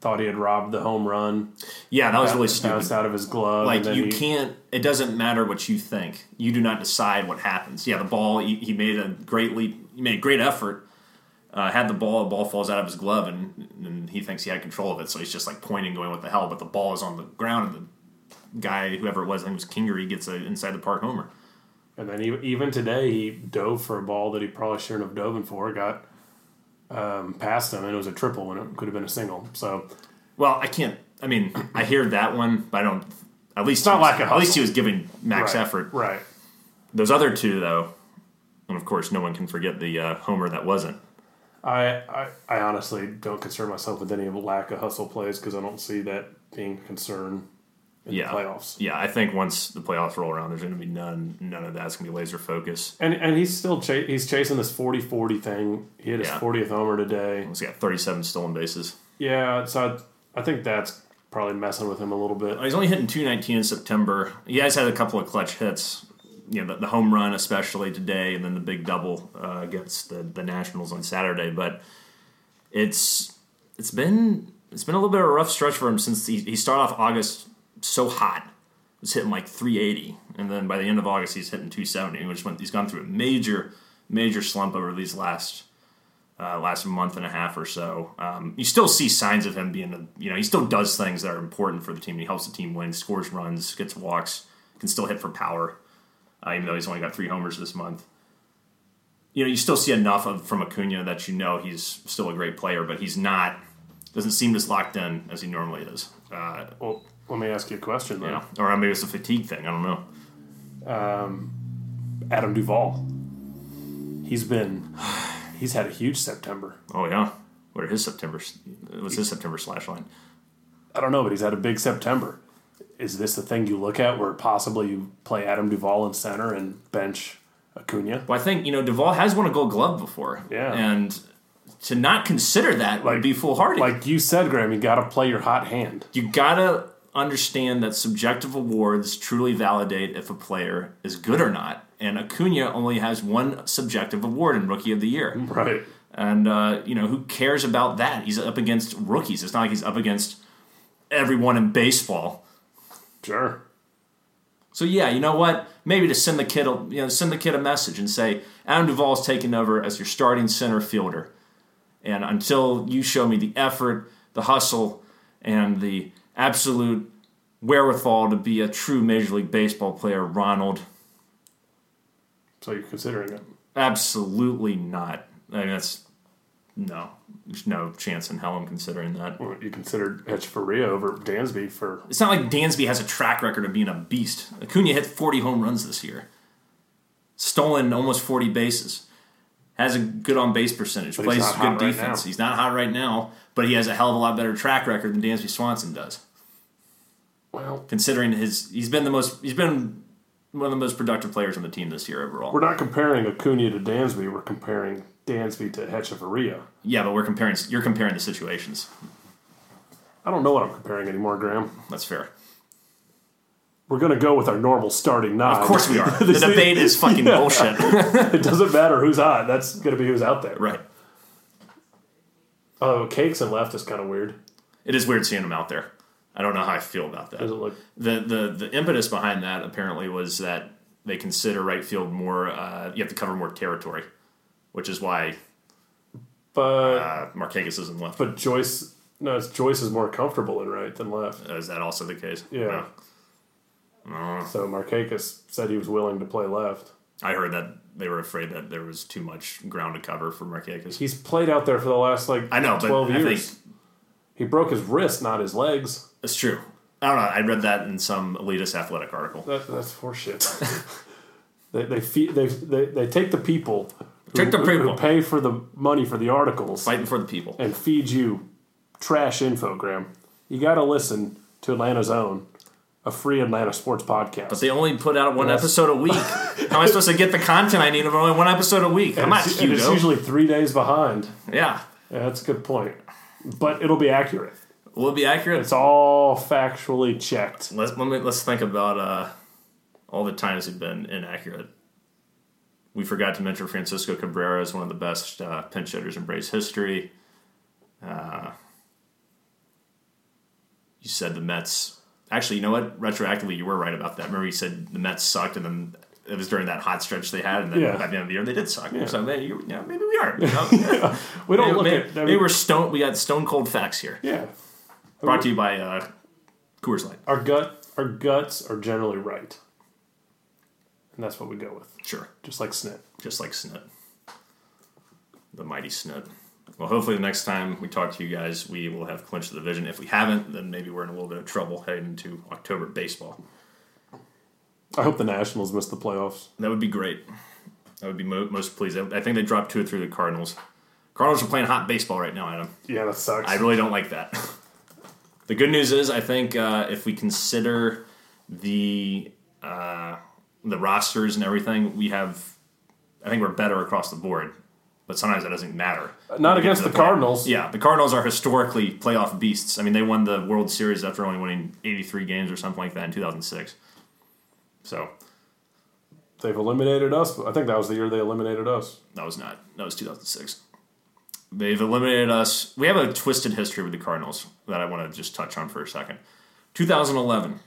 thought he had robbed the home run. yeah, that was really Bounced stupid. out of his glove. Like you he- can't. It doesn't matter what you think. You do not decide what happens. Yeah, the ball. He, he made a great leap. He made a great effort. Uh, had the ball. The ball falls out of his glove, and, and he thinks he had control of it. So he's just like pointing, going, "What the hell?" But the ball is on the ground, and the guy, whoever it was, I think it was Kingery, gets a inside the park homer. And then even even today, he dove for a ball that he probably shouldn't have dove for. Got um, past him, and it was a triple when it could have been a single. So Well, I can't. I mean, I hear that one, but I don't. At least not he was- like at least he was giving max right, effort. right? Those other two, though, and of course, no one can forget the uh, homer that wasn't. I, I I honestly don't concern myself with any of the lack of hustle plays because I don't see that being a concern in Yeah, the playoffs. Yeah, I think once the playoffs roll around, there's going to be none. None of that's going to be laser focus. And and he's still cha- he's chasing this 40-40 thing. He hit his Yeah. fortieth homer today. He's got 37 stolen bases. Yeah, so I, I think that's probably messing with him a little bit. He's only hitting 219 in September. He has had a couple of clutch hits. You know, the, the home run, especially today, and then the big double uh, against the, the Nationals on Saturday. But it's it's been it's been a little bit of a rough stretch for him since he, he started off August so hot. He was hitting like 380, and then by the end of August, he's hitting 270. Which went, he's gone through a major major slump over these last uh, last month and a half or so. Um, you still see signs of him being, a, you know, he still does things that are important for the team. He helps the team win, scores runs, gets walks, can still hit for power, uh, even though he's only got three homers this month. you know, you still see enough of from Acuna that you know he's still a great player, but he's not doesn't seem as locked in as he normally is. Uh, Well, let me ask you a question then. know, or maybe it's a fatigue thing. I don't know. Um, Adam Duvall. He's been, he's had a huge September. Oh yeah, what are his September? What's his September slash line? I don't know, but he's had a big September. Is this the thing you look at where possibly you play Adam Duvall in center and bench Acuna? Well, I think you know Duvall has won a Gold Glove before. Yeah. and to not consider that would Like- be foolhardy. Like you said, Graham, you got to play your hot hand. you gotta understand that subjective awards truly validate if a player is good or not. And Acuna only has one subjective award in Rookie of the Year. Right. And, uh, you know, who cares about that? He's up against rookies. It's not like he's up against everyone in baseball. Sure. So, yeah, you know what? Maybe to send the kid, a, you know, send the kid a message and say, Adam Duvall's taking over as your starting center fielder. And until you show me the effort, the hustle, and the absolute wherewithal to be a true Major League Baseball player, Ronald, So you're considering it. absolutely not. I mean, that's no, there's no chance in hell I'm considering that. Well, You considered Hechavarria over Dansby for It's not like Dansby has a track record of being a beast. Acuna hit 40 home runs this year, stolen almost 40 bases, has a good on base percentage, plays good right defense. now. he's not hot right now, but he has a hell of a lot better track record than Dansby Swanson does. well. Considering his, he's been the most, he's been one of the most productive players on the team this year overall. We're not comparing Acuna to Dansby. We're comparing Dansby to Hechavarria. yeah, but we're comparing, you're comparing the situations. I don't know what I'm comparing anymore, Graham. That's fair. We're going to go with our normal starting nine. Of course we are. [laughs] The debate is fucking bullshit. [laughs] it doesn't matter who's hot. That's going to be who's out there. right. Oh, Cakes and left is kind of weird. It is weird seeing him out there. I don't know how I feel about that. Does it look? The the the impetus behind that apparently was that they consider right field more. Uh, you have to cover more territory, which is why But uh, Markakis is in left. but Joyce, no, it's Joyce is more comfortable in right than left. is that also the case? Yeah. No. So Markakis said he was willing to play left. I heard that they were afraid that there was too much ground to cover for Markakis. He's played out there for the last like I know, but twelve I years. think He broke his wrist, not his legs. it's true. I don't know. I read that in some elitist athletic article. That, that's horseshit. [laughs] they they, feed, they they they take the people. Who, Take the people. who pay for the money for the articles Fighting for the people. and feed you trash infogram. You got to listen to Atlanta's own, a free Atlanta sports podcast. But they only put out one Yes. episode a week. How am I supposed to get the content I need of only one episode a week? I'm not and it's usually three days behind. yeah. Yeah, that's a good point. But it'll be accurate. Will it be accurate? It's all factually checked. Let's let me, let's think about uh, all the times we've been inaccurate. We forgot to mention Francisco Cabrera is one of the best uh, pinch hitters in Braves history. Uh, you said the Mets. Actually, you know what? Retroactively, you were right about that. Remember, you said the Mets sucked, and then it was during that hot stretch they had, and then Yeah. by the end of the year they did suck. Yeah. So maybe, you, yeah, maybe we are. You know? [laughs] Yeah. We don't maybe, look maybe, at. I maybe we're stone. We got stone cold facts here. yeah. Brought to you by uh, Coors Light. Our gut, our guts are generally right, and that's what we go with. Sure. Just like Snit. just like Snit, the mighty Snit. Well, hopefully the next time we talk to you guys, we will have clinched the division. If we haven't, then maybe we're in a little bit of trouble heading into October baseball. I hope the Nationals miss the playoffs. That would be great. That would be mo- most pleased. I think they dropped two or three of the Cardinals. Cardinals are playing hot baseball right now, Adam. Yeah, that sucks. I really don't like that. [laughs] the good news is, I think uh, if we consider the uh, the rosters and everything, we have. I think we're better across the board, but sometimes that doesn't matter. Uh, not against to the Cardinals. Yeah, the Cardinals are historically playoff beasts. I mean, they won the World Series after only winning 83 games or something like that in 2006. So They've eliminated us. I think that was the year they eliminated us. that was not. That was 2006. They've eliminated us. We have a twisted history with the Cardinals that I want to just touch on for a second. 2011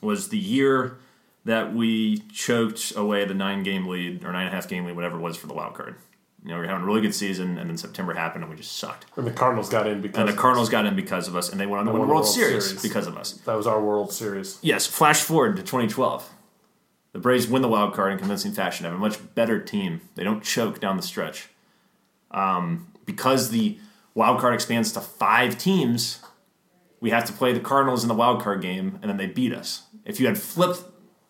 was the year that we choked away the nine game lead or nine and a half game lead, whatever it was for the wild card. You know, we were having a really good season, and then September happened, and we just sucked. And the Cardinals got in because And the Cardinals got in because of us, and they went on to win the World, Series, Series. because of us. that was our World Series. Yes, flash forward to 2012. The Braves win the wild card in convincing fashion. Have a much better team. They don't choke down the stretch. Um, because the wild card expands to five teams, we have to play the Cardinals in the wild card game, and then they beat us. If you had flipped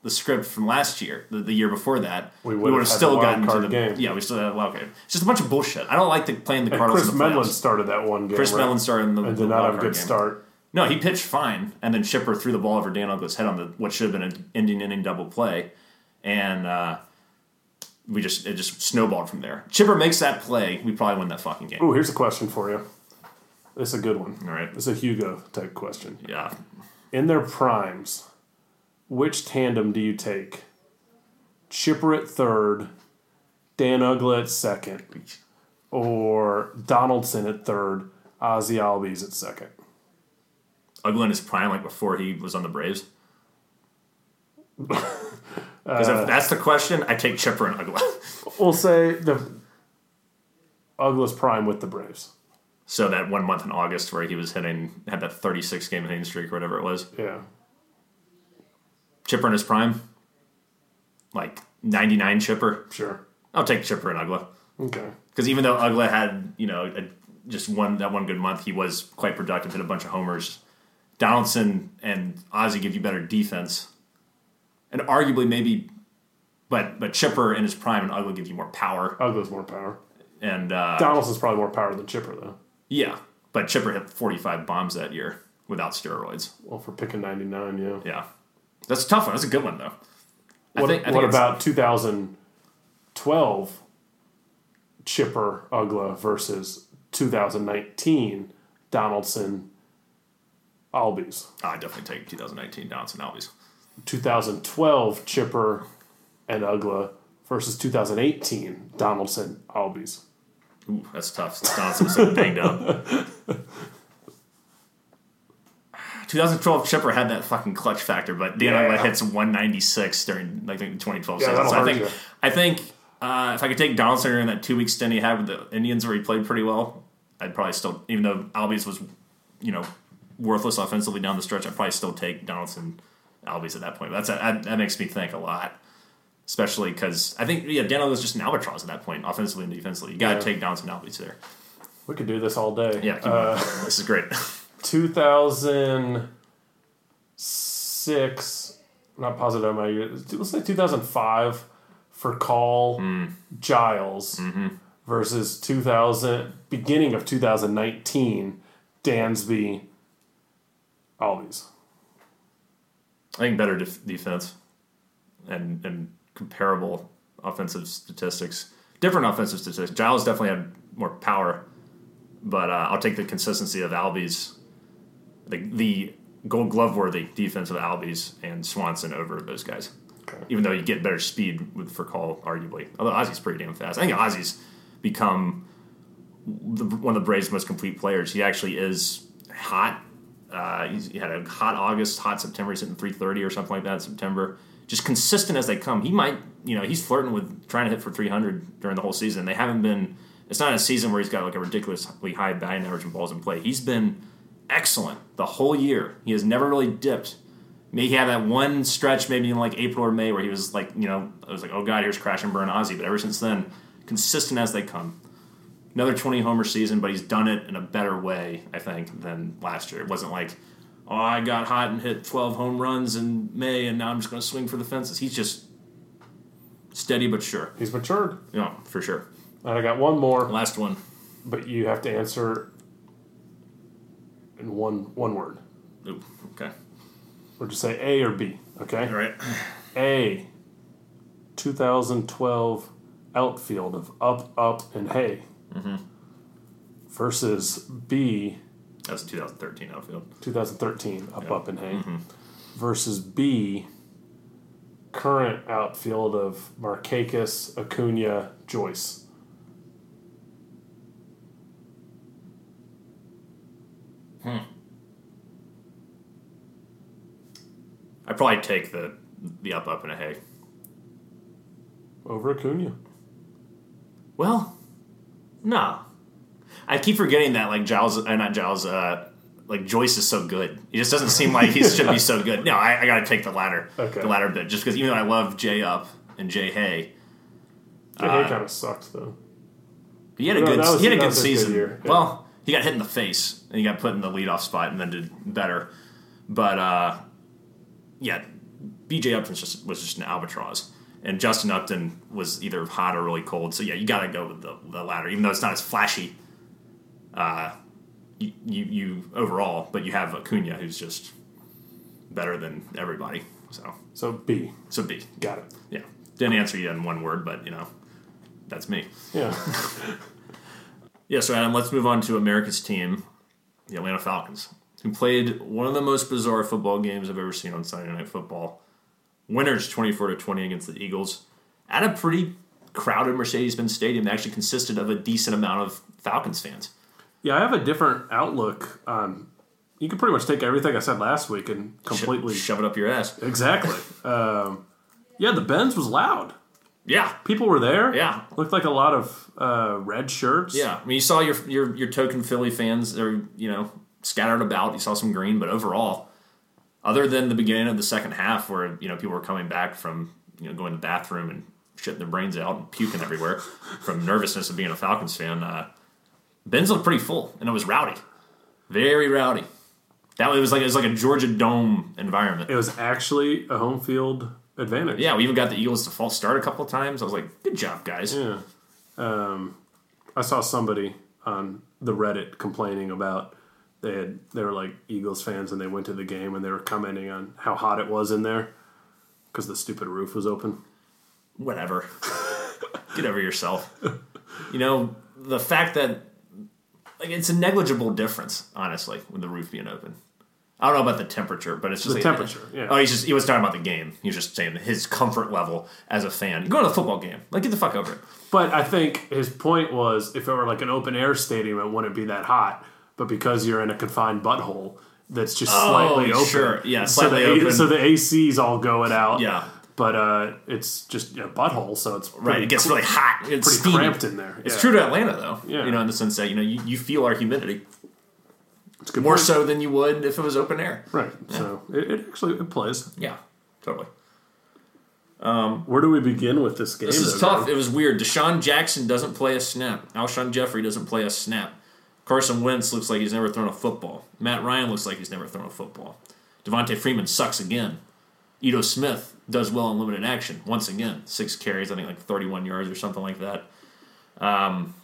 the script from last year, the, the year before that, We we would would have have still gotten to the game. yeah. We still had a wild card. It's just a bunch of bullshit. I don't like the, playing the And Cardinals Kris in Medlen started that one game. Kris right? Medlen started in the, and the did not have a good game. start. No, he pitched fine, and then Chipper threw the ball over Dan Uggla's head on the what should have been an ending inning double play, and uh, we just it just snowballed from there. Chipper makes that play, we probably win that fucking game. Ooh, here's a question for you. This is a good one. All right, This is a Hugo type question. yeah, In their primes, which tandem do you take? Chipper at third, Dan Uggla at second, or Donaldson at third, Ozzy Albies at second? Uggla in his prime, like before he was on the Braves. [laughs] Because Uh, if that's the question, I take Chipper and Uggla. [laughs] We'll say the Uggla's prime with the Braves. so that one month in August where he was hitting had that thirty six game hitting streak or whatever it was. Yeah. Chipper in his prime, like ninety nine Chipper. Sure. I'll take Chipper and Uggla. Okay. Because even though Uggla had, you know, a, just one that one good month, he was quite productive, hit a bunch of homers. Donaldson and Ozzy give you better defense, and arguably maybe, but but Chipper in his prime and Uggla give you more power. Uggla's more power. And uh, Donaldson's probably more power than Chipper, though. yeah, but Chipper hit forty five bombs that year without steroids. Well, for picking 99, yeah. Yeah, that's a tough one. That's a good one though. I What, think- what about 2012 Chipper Uggla versus 2019 Donaldson Albies? Oh, I definitely take 2019 Donaldson Albies. 2012 Chipper and Uggla versus 2018 Donaldson Albies. Ooh, that's tough. Donaldson was so banged up. [laughs] 2012 Chipper had that fucking clutch factor, but Dan Yeah. Uggla hits 196 during like the 2012 Yeah, season. So I think you. I think uh, if I could take Donaldson during that two week stint he had with the Indians where he played pretty well, I'd probably still, even though Albies was, you know, worthless offensively down the stretch, I'd probably still take Donaldson Albies at that point. That's that, that makes me think a lot. Especially because I think yeah, Dan was just an albatross at that point, offensively and defensively. You got to Yeah. take Donaldson Albies there. We could do this all day. Yeah, Uh, this is great. [laughs] 2006, not positive on my year. Let's say 2005 Furcal Hmm. Giles Mm-hmm. versus 2000, beginning of 2019, Dansby Albies. I think better def- defense and and comparable offensive statistics. Different offensive statistics. Giles definitely had more power, but uh, I'll take the consistency of Albies, the the Gold Glove worthy defense of Albies and Swanson over those guys. Okay. Even though you get better speed with Furcal, arguably. Although Ozzy's pretty damn fast. I think Ozzy's become the, one of the Braves' most complete players. He actually is hot. Uh, he's, he had a hot August, hot September. He's hitting 330 or something like that in September. Just consistent as they come. He might, you know, he's flirting with trying to hit for 300 during the whole season. They haven't been. It's not a season where he's got like a ridiculously high batting average and balls in play. He's been excellent the whole year. He has never really dipped. Maybe he had that one stretch, maybe in like April or May, where he was like, you know, I was like, oh god, here's crash and burn Ozzy. But ever since then, consistent as they come another 20 homer season, but he's done it in a better way, I think, than last year. It wasn't like, oh, I got hot and hit 12 home runs in May, and now I'm just going to swing for the fences. He's just steady but sure. He's matured. Yeah, for sure. And I got one more, Last one. but you have to answer in one one word. Ooh, okay. Or just say A or B. Okay. All right. A. 2012 outfield of up, up, and hay. Mm-hmm. Versus B. That was 2013 outfield. 2013 up, Yeah. up, and hay. Mm-hmm. Versus B. Current outfield of Markakis, Acuna, Joyce. I'd probably take the the up, up, and a hay. Over Acuna. Well, no. I keep forgetting that, like, Giles, uh, not Giles, uh, like Joyce is so good. He just doesn't seem like he should be so good. No, I, I got to take the latter, Okay. the latter bit, just because even though I love Jay Up and Jay Hay, Jay Hay kind of sucked though. he had a No, good was- he had a good good season. year, yeah. Well, he got hit in the face and he got put in the leadoff spot and then did better. But uh, yeah, BJ Upton was just, was just an albatross. And Justin Upton was either hot or really cold. So yeah, you got to go with the, the latter, even though it's not as flashy. Uh, you, you you overall, but you have Acuna who's just better than everybody. So So B, so B, got it. yeah. Didn't answer you in one word, but you know, that's me. Yeah, [laughs] Yeah, so Adam, let's move on to America's team, the Atlanta Falcons, who played one of the most bizarre football games I've ever seen on Sunday Night Football. Winners 24 to 20 against the Eagles at a pretty crowded Mercedes-Benz Stadium that actually consisted of a decent amount of Falcons fans. yeah. I have a different outlook on. You can pretty much take everything I said last week and completely shove it up your ass. exactly. [laughs] um, yeah, the Benz was loud. Yeah, People were there. Yeah. looked like a lot of uh, red shirts. yeah. I mean, you saw your your your token Philly fans. They're you know scattered about. You saw some green, but overall, other than the beginning of the second half, where you know people were coming back from you know going to the bathroom and shitting their brains out and puking everywhere from nervousness of being a Falcons fan, uh, Benz looked pretty full, and it was rowdy, very rowdy. That was like it was like a Georgia Dome environment. it was actually a home field advantage. Yeah, we even got the Eagles to false start a couple of times. I was like, good job, guys. Yeah. Um, I saw somebody on the Reddit complaining about they had they were like Eagles fans and they went to the game and they were commenting on how hot it was in there because the stupid roof was open. whatever. [laughs] Get over yourself. You know, the fact that like it's a negligible difference, honestly, with the roof being open. I don't know about the temperature, but it's just The like- temperature, yeah. Oh, he's just he was talking about the game. He was just saying his comfort level as a fan. You go to a football game, like get the fuck over it. But I think his point was if it were like an open air stadium, it wouldn't be that hot. But because you're in a confined butthole that's just slightly open, Oh, sure. Yeah, so the, open. so the AC's all going out. Yeah. but uh, it's just a butthole, so it's Right, it gets really hot. It's pretty steamy. cramped in there. It's Yeah. true to Atlanta, though. Yeah. You know, in the sense that you know you, you feel our humidity It's a good more point. so than you would if it was open air. Right. So it, it actually it plays. Yeah, totally. Um, where do we begin with this game? This is though, tough. man? It was weird. DeSean Jackson doesn't play a snap. Alshon Jeffery doesn't play a snap. Carson Wentz looks like he's never thrown a football. Matt Ryan looks like he's never thrown a football. Devonta Freeman sucks again. Ito Smith does well in limited action once again. Six carries, I think like 31 yards or something like that. Um,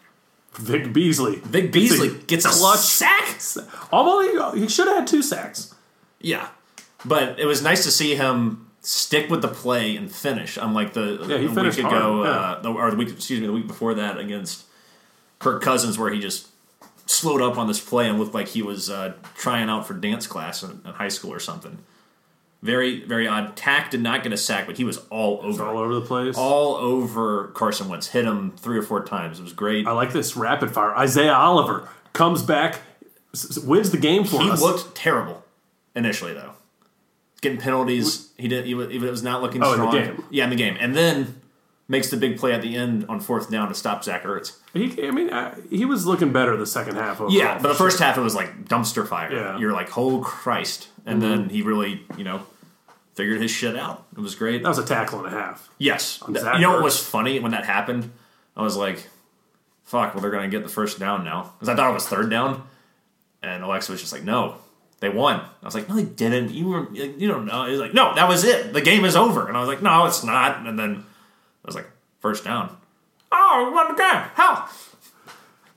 Vic Beasley. Vic Beasley It's a gets a clutch sack. Almost, he should have had two sacks. Yeah, but it was nice to see him stick with the play and finish. Unlike the Yeah, he a week finished ago, hard, uh, the- or the week, excuse me, the week before that against Kirk Cousins, where he just slowed up on this play and looked like he was uh, trying out for dance class in, in high school or something. Very, very odd. Takk did not get a sack, but he was all over, All over the place. all over Carson Wentz. Hit him three or four times. It was great. I like this rapid fire. Isaiah Oliver comes back, wins the game for He us. looked terrible initially, though. Getting penalties, he didn't. was, he was not looking Oh, in the strong. game. Yeah, in the game, and then makes the big play at the end on fourth down to stop Zach Ertz. He, I mean, uh, he was looking better the second half. Overall, Yeah, but the for sure. first half it was like dumpster fire. Yeah. You're like, oh Christ! And then he really, you know, figured his shit out. It was great. that was a tackle and a half. Yes. On Th- Zach you know what was funny when that happened? I was like, fuck, well, they're going to get the first down now. Because I thought it was third down. And Alexa was just like, no, they won. I was like, no, they didn't. You were, you don't know. He was like, no, that was it. The game is over. And I was like, no, it's not. And then I was like, first down. Oh, we won the game. How?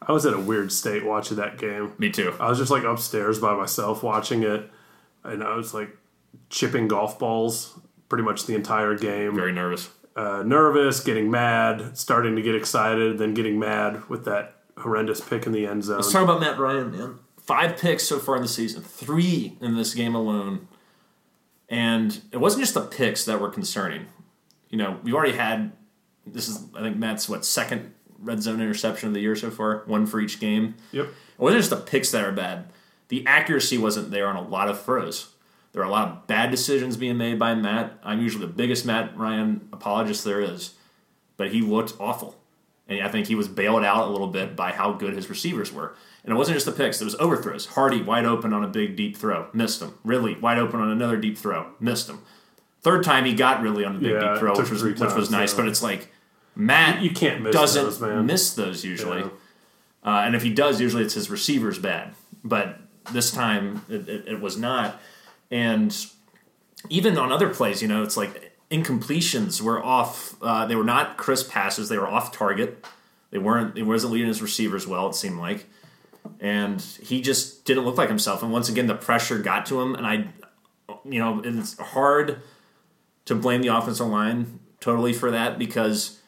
I was in a weird state watching that game. Me too. I was just like upstairs by myself watching it, and I was like chipping golf balls pretty much the entire game. Very nervous. Uh, nervous, getting mad, starting to get excited, then getting mad with that horrendous pick in the end zone. Let's talk about Matt Ryan, man. Five picks so far in the season, three in this game alone. And it wasn't just the picks that were concerning. You know, we've already had this is I think Matt's what second red zone interception of the year so far, one for each game. Yep. It wasn't just the picks that are bad. The accuracy wasn't there on a lot of throws. There are a lot of bad decisions being made by Matt. I'm usually the biggest Matt Ryan apologist there is, but he looked awful. And I think he was bailed out a little bit by how good his receivers were. And it wasn't just the picks; it was overthrows. Hardy wide open on a big deep throw, missed him. Ridley wide open on another deep throw, missed him. Third time he got really on the big Yeah, deep throw, which was which was nice. yeah. But it's like Matt You can't miss doesn't those, man. miss those usually. Yeah. Uh, and if he does, usually it's his receivers bad. But this time it, it, it was not. And even on other plays, you know, it's like incompletions were off. Uh, they were not crisp passes. They were off target. They weren't. It wasn't leading his receivers well. It seemed like, and he just didn't look like himself. And once again, the pressure got to him. And I, you know, it's hard to blame the offensive line totally for that because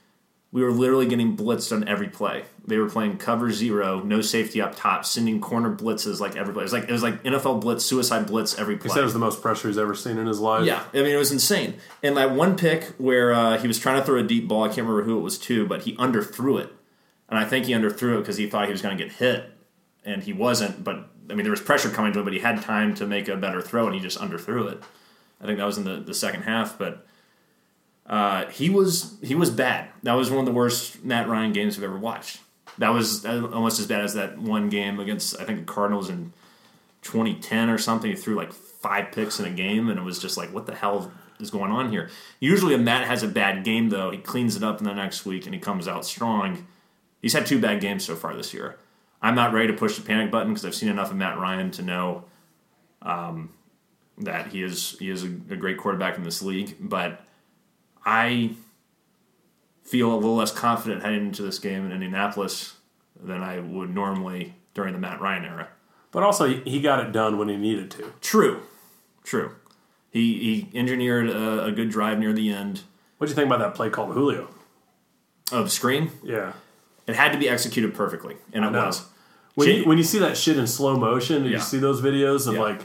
we were literally getting blitzed on every play. They were playing cover zero, no safety up top, sending corner blitzes like every play. It was like it was like NFL blitz, suicide blitz every play. He said it was the most pressure he's ever seen in his life. Yeah, I mean it was insane. And that one pick where uh, he was trying to throw a deep ball, I can't remember who it was to, but he underthrew it, and I think he underthrew it because he thought he was going to get hit, and he wasn't. But I mean there was pressure coming to him, but he had time to make a better throw, and he just underthrew it. I think that was in the, the second half, but uh, he was he was bad. That was one of the worst Matt Ryan games I've ever watched. That was uh, almost as bad as that one game against I think the Cardinals in 2010 or something. He threw like five picks in a game, and it was just like, what the hell is going on here? Usually, if Matt has a bad game, though, he cleans it up in the next week and he comes out strong. He's had two bad games so far this year. I'm not ready to push the panic button because I've seen enough of Matt Ryan to know um, that he is he is a, a great quarterback in this league. But I feel a little less confident heading into this game in Indianapolis than I would normally during the Matt Ryan era. But also, he got it done when he needed to. True, true. He he engineered a, a good drive near the end What do you think about that play called Julio? of screen. Yeah. It had to be executed perfectly, and it know. was. When Jay- you, when you see that shit in slow motion, and Yeah. you see those videos of Yeah. like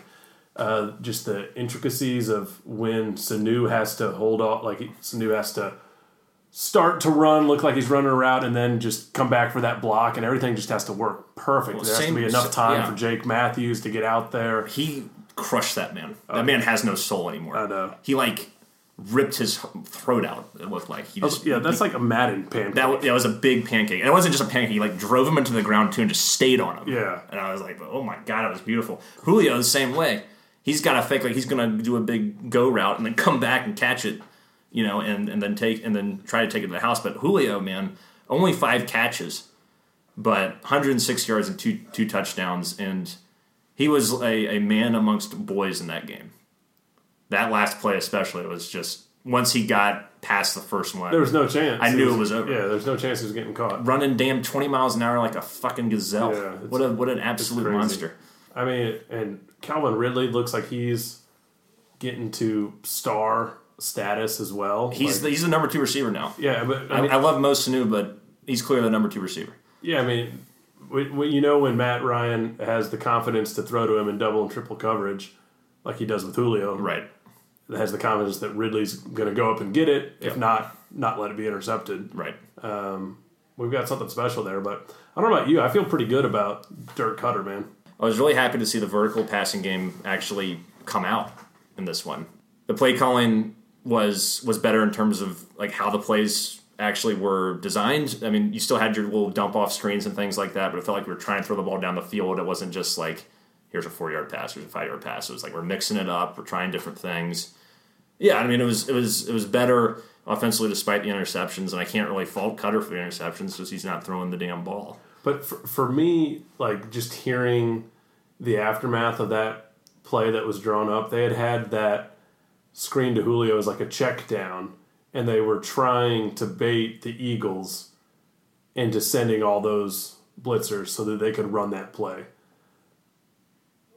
uh, just the intricacies of when Sanu has to hold off, like Sanu has to start to run, look like he's running a route, and then just come back for that block, and everything just has to work perfect. there has to be enough time yeah. for Jake Matthews to get out there. he crushed that man. That man has no soul anymore. I know. He like ripped his throat out. It looked like he just Yeah, that's like a Madden pancake. that, was, that was a big pancake. And it wasn't just a pancake. He like drove him into the ground too and just stayed on him. Yeah. And I was like, oh my god, it was beautiful. Julio the same way. He's got to fake like he's gonna do a big go route and then come back and catch it, you know, and, and then take and then try to take it to the house. But Julio, man, only five catches, but 106 yards and two two touchdowns, and he was a, a man amongst boys in that game. That last play especially was just once he got past the first one. there was no chance. I He knew it was over. Yeah, there's no chance he was getting caught. running damn 20 miles an hour like a fucking gazelle. Yeah, what a what an absolute monster. I mean, and Calvin Ridley looks like he's getting to star status as well. He's Like- the, he's the number two receiver now. yeah, but I, I mean, I love Mo Sanu, but he's clearly the number two receiver. yeah, I mean, when, when you know when Matt Ryan has the confidence to throw to him in double and triple coverage, like he does with Julio, Right. has the confidence that Ridley's going to go up and get it. If not, not let it be intercepted. Right. Um, we've got something special there. But I don't know about you. I feel pretty good about Dirk Koetter, man. I was really happy to see the vertical passing game actually come out in this one. The play calling was was better in terms of like how the plays actually were designed. I mean, you still had your little dump off screens and things like that, but it felt like we were trying to throw the ball down the field. It wasn't just like here's a four yard pass, here's a five yard pass. It was like we're mixing it up, we're trying different things. Yeah, I mean it was it was it was better offensively despite the interceptions, and I can't really fault Koetter for the interceptions because he's not throwing the damn ball. But for, for me, like just hearing the aftermath of that play that was drawn up, they had had that screen to Julio as like a check down, and they were trying to bait the Eagles into sending all those blitzers so that they could run that play.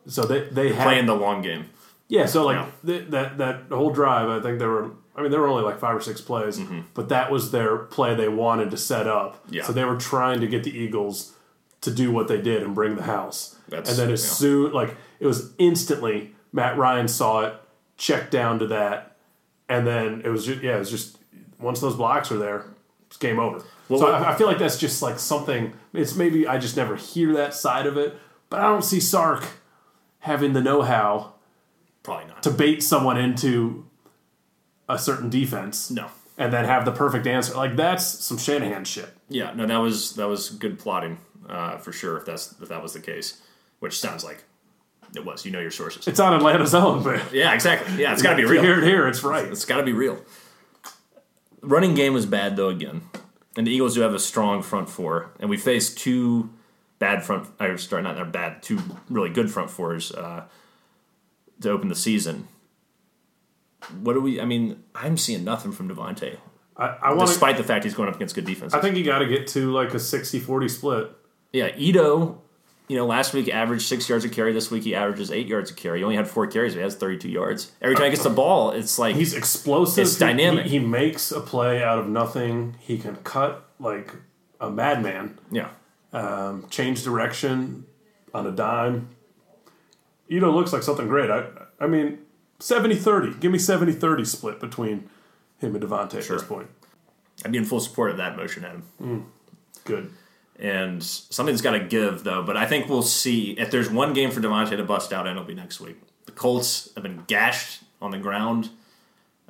So they they had Playing the long game. yeah, so like Yeah. th- that that whole drive, I think there were. I mean, there were only like five or six plays, but that was their play they wanted to set up. Mm-hmm. Yeah. So they were trying to get the Eagles to do what they did and bring the house. That's- and then as yeah. soon, like it was instantly, Matt Ryan saw it, checked down to that, and then it was just yeah, it was just once those blocks were there, it's game over. Well, so I, I feel like that's just like something. It's maybe I just never hear that side of it, but I don't see Sark having the know-how Probably not. to bait someone into a certain defense. no. and then have the perfect answer. Like that's some Shanahan shit. Yeah, no, that was that was good plotting uh, for sure. If that's if that was the case, which sounds like it was. You know your sources. It's on Atlanta's own, but [laughs] yeah, exactly. Yeah, it's got to be real. Here, it here, it's right. It's got to be real. Running game was bad though again, and the Eagles do have a strong front four, and we faced two bad front. Or sorry, not bad. Two really good front fours uh, to open the season. What do we? I mean, I'm seeing nothing from Devonta, I, I want despite the fact he's going up against good defense. I think you got to get to like a 60-40 split. Yeah, Ito, you know, last week averaged six yards a carry. This week he averages eight yards a carry. He only had four carries, but he has 32 yards. Every time he gets the ball, it's like He's explosive. It's He- dynamic. He, he makes a play out of nothing. He can cut like a madman. yeah, Um, change direction on a dime. Ito looks like something great. I I mean, 70-30. Give me 70-30 split between him and Devonta at this point. I'd be in full support of that motion, Adam. Good. And something's got to give, though. But I think we'll see if there's one game for Devonta to bust out, and it'll be next week. The Colts have been gashed on the ground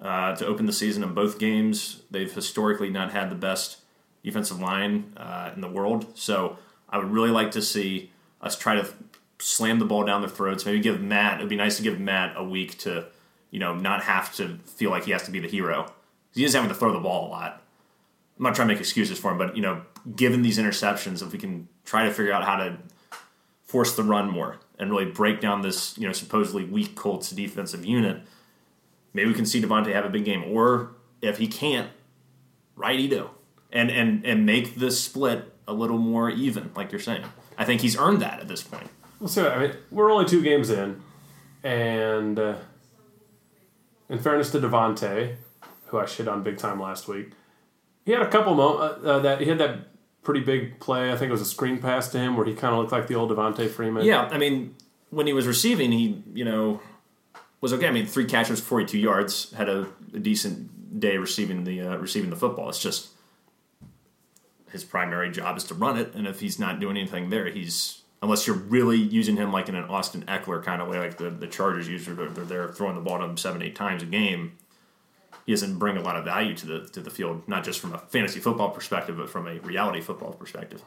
uh, to open the season in both games. They've historically not had the best defensive line uh, in the world. So I would really like to see us try to slam the ball down their throats. Maybe give Matt. It would be nice to give Matt a week to, you know, not have to feel like he has to be the hero. He is having to throw the ball a lot. I'm not trying to make excuses for him, but you know, given these interceptions, if we can try to figure out how to force the run more and really break down this, you know, supposedly weak Colts defensive unit, maybe we can see Devonta have a big game. Or if he can't, right Ito and and and make the split a little more even, like you're saying. I think he's earned that at this point. We'll see. What, I mean, we're only two games in, and uh, in fairness to Devonta, who I shit on big time last week, he had a couple moments uh, uh, that he had that pretty big play. I think it was a screen pass to him where he kind of looked like the old Devonta Freeman. Yeah, I mean, when he was receiving, he you know was okay. I mean, three catches, forty-two yards, had a, a decent day receiving the uh, receiving the football. It's just his primary job is to run it, and if he's not doing anything there, he's unless you're really using him like in an Austin Ekeler kind of way, like the the Chargers use, where they're there throwing the ball to him seven, eight times a game. He doesn't bring a lot of value to the to the field, not just from a fantasy football perspective, but from a reality football perspective.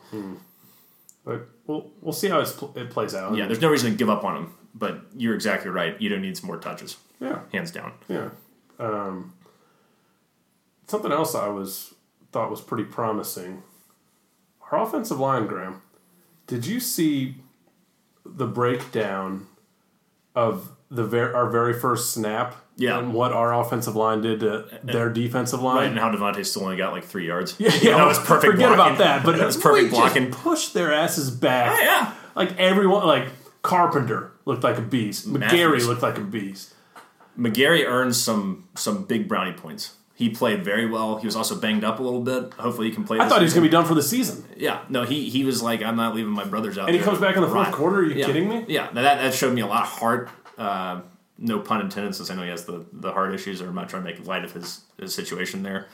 but we'll we'll see how it's pl- it plays out. Yeah, there's no reason to give up on him, but you're exactly right. Ito needs more touches, yeah, hands down. yeah. Um, something else I was thought was pretty promising. Our offensive line, Graham. Did you see the breakdown of the ver- our very first snap? Yeah. And what our offensive line did to their defensive line? Right, and how Devonta still only got like three yards. [laughs] Yeah, yeah, that was perfect. Forget blocking. about that. But [laughs] that was perfect blocking. Pushed their asses back. Oh, yeah. Like everyone, like Carpenter looked like a beast. McGary Matthews. looked like a beast. McGary earned some some big brownie points. He played very well. He was also banged up a little bit. Hopefully, he can play. I thought he was going to be done for the season. Yeah, no, he he was like, I'm not leaving my brothers out. And he comes back in the fourth quarter. Are you Yeah. kidding me? Yeah, now that that showed me a lot of heart. Uh, no pun intended, since I know he has the, the heart issues. Or I'm not trying to make light of his, his situation there.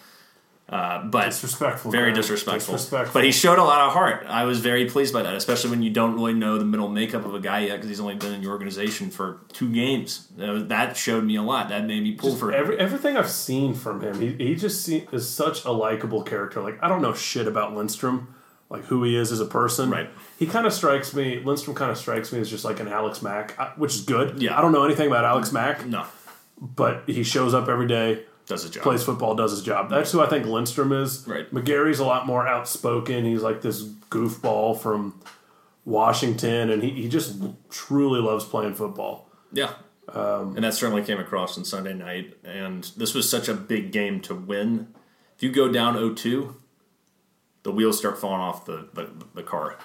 Uh, but Disrespectful. very man. disrespectful. Disrespectful. But he showed a lot of heart. I was very pleased by that, especially when you don't really know the middle makeup of a guy yet because he's only been in your organization for two games. That showed me a lot. That made me pull for him. Every, everything I've seen from him, he, he just is such a likable character. Like I don't know shit about Lindstrom, like who he is as a person. Right. He kind of strikes me. Lindstrom kind of strikes me as just like an Alex Mack, which is good. Yeah. I don't know anything about Alex Mack, No, but he shows up every day, does his job. plays football, does his job. That's who I think Lindstrom is. Right. McGary's a lot more outspoken. He's like this goofball from Washington, and he, he just truly loves playing football. Yeah. and that certainly came across on Sunday night. And this was such a big game to win. If you go down 0 2, the wheels start falling off the, the, the car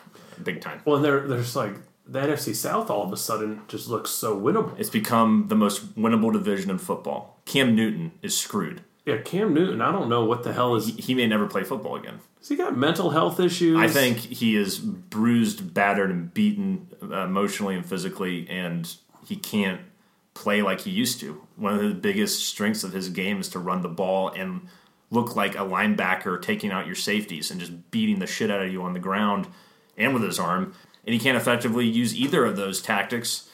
big time. Well, and there, there's like the NFC South all of a sudden just looks so winnable. It's become the most winnable division in football. Cam Newton is screwed. Yeah, Cam Newton, I don't know what the hell is. He may never play football again. Has he got mental health issues? I think he is bruised, battered, and beaten uh, emotionally and physically, and he can't play like he used to. One of the biggest strengths of his game is to run the ball and look like a linebacker taking out your safeties and just beating the shit out of you on the ground and with his arm. And he can't effectively use either of those tactics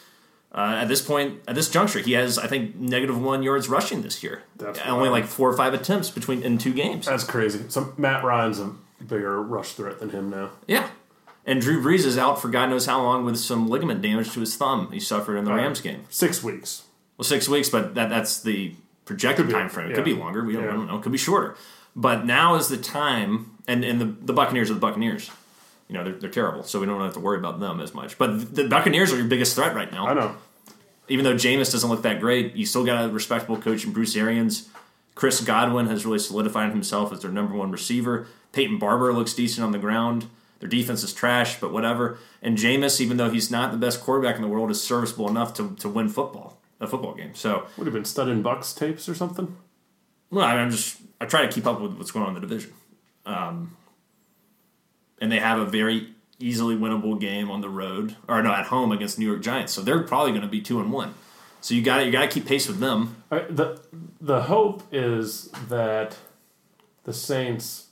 Uh, at this point, at this juncture, he has I think negative one yards rushing this year. That's only wild. like four or five attempts between in two games. That's crazy. So Matt Ryan's a bigger rush threat than him now. Yeah. And Drew Brees is out for God knows how long with some ligament damage to his thumb he suffered in the Rams game. Six weeks. Well, six weeks, but that, that's the projected be, time frame. It could be longer. We don't, Yeah. Don't know. It could be shorter. But now is the time, and, and the, the Buccaneers are the Buccaneers. You know, they're, they're terrible, so we don't have to worry about them as much. But the Buccaneers are your biggest threat right now. I know. Even though Jameis doesn't look that great, you still got a respectable coach in Bruce Arians. Chris Godwin has really solidified himself as their number one receiver. Peyton Barber looks decent on the ground. Their defense is trash, but whatever. And Jameis, even though he's not the best quarterback in the world, is serviceable enough to, to win football, a football game. So, Would have been studying Bucks tapes or something. well, I mean, I'm just I try to keep up with what's going on in the division. Um, and they have a very easily winnable game on the road, or no, at home against New York Giants. So they're probably going to be two and one. So you got you got to keep pace with them. The the hope is that the Saints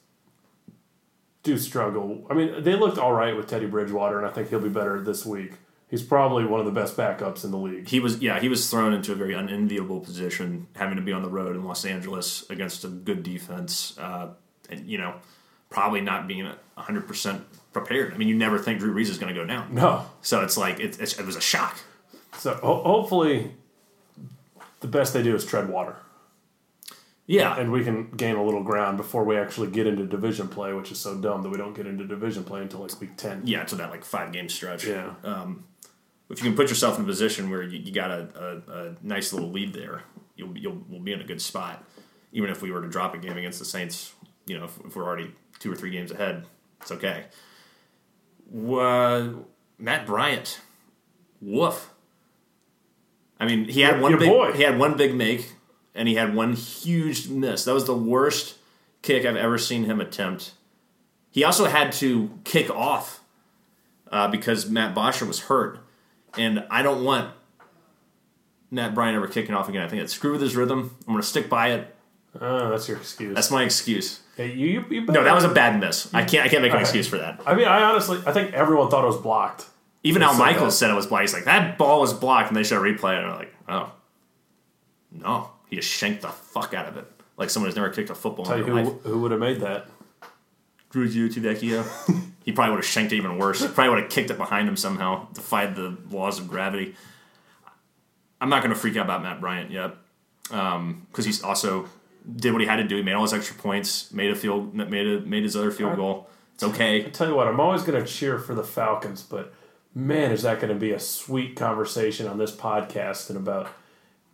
do struggle. I mean, they looked all right with Teddy Bridgewater, and I think he'll be better this week. He's probably one of the best backups in the league. He was yeah he was thrown into a very unenviable position, having to be on the road in Los Angeles against a good defense, uh, and you know probably not being hundred percent prepared. I mean, you never think Drew Brees is going to go down, No, so it's like it, it's, it was a shock. so ho- hopefully, the best they do is tread water, Yeah, and we can gain a little ground before we actually get into division play, which is so dumb that we don't get into division play until like week ten. yeah, to that like five game stretch. Yeah. Um, if you can put yourself in a position where you, you got a, a, a nice little lead there, you'll you'll will be in a good spot. Even if we were to drop a game against the Saints, you know, if, if we're already two or three games ahead, it's okay. Wha- Matt Bryant, woof. I mean, he had Your- one your big boy. he had one big make, and he had one huge miss. That was the worst kick I've ever seen him attempt. He also had to kick off uh, because Matt Bosher was hurt, and I don't want Matt Bryant ever kicking off again. I think it's screw with his rhythm. I'm going to stick by it. Oh, that's your excuse. That's my excuse. Hey, you, you, you No, that was a bad miss. I can't. I can't make an Okay. excuse for that. I mean, I honestly, I think everyone thought it was blocked. Even Al said Michaels that. said it was blocked. He's like, that ball was blocked, and they should replay it. And I'm like, oh, no, he just shanked the fuck out of it, like someone who's never kicked a football Tell in their who, life. who would have made that. Drew Vecchio. [laughs] he probably would have shanked it even worse. He probably would have kicked it behind him somehow, defied the laws of gravity. I'm not going to freak out about Matt Bryant yet, um, because he's also did what he had to do. He made all his extra points, made a field, made a made his other field goal. It's okay. I tell you what, I'm always going to cheer for the Falcons, but man, is that going to be a sweet conversation on this podcast in about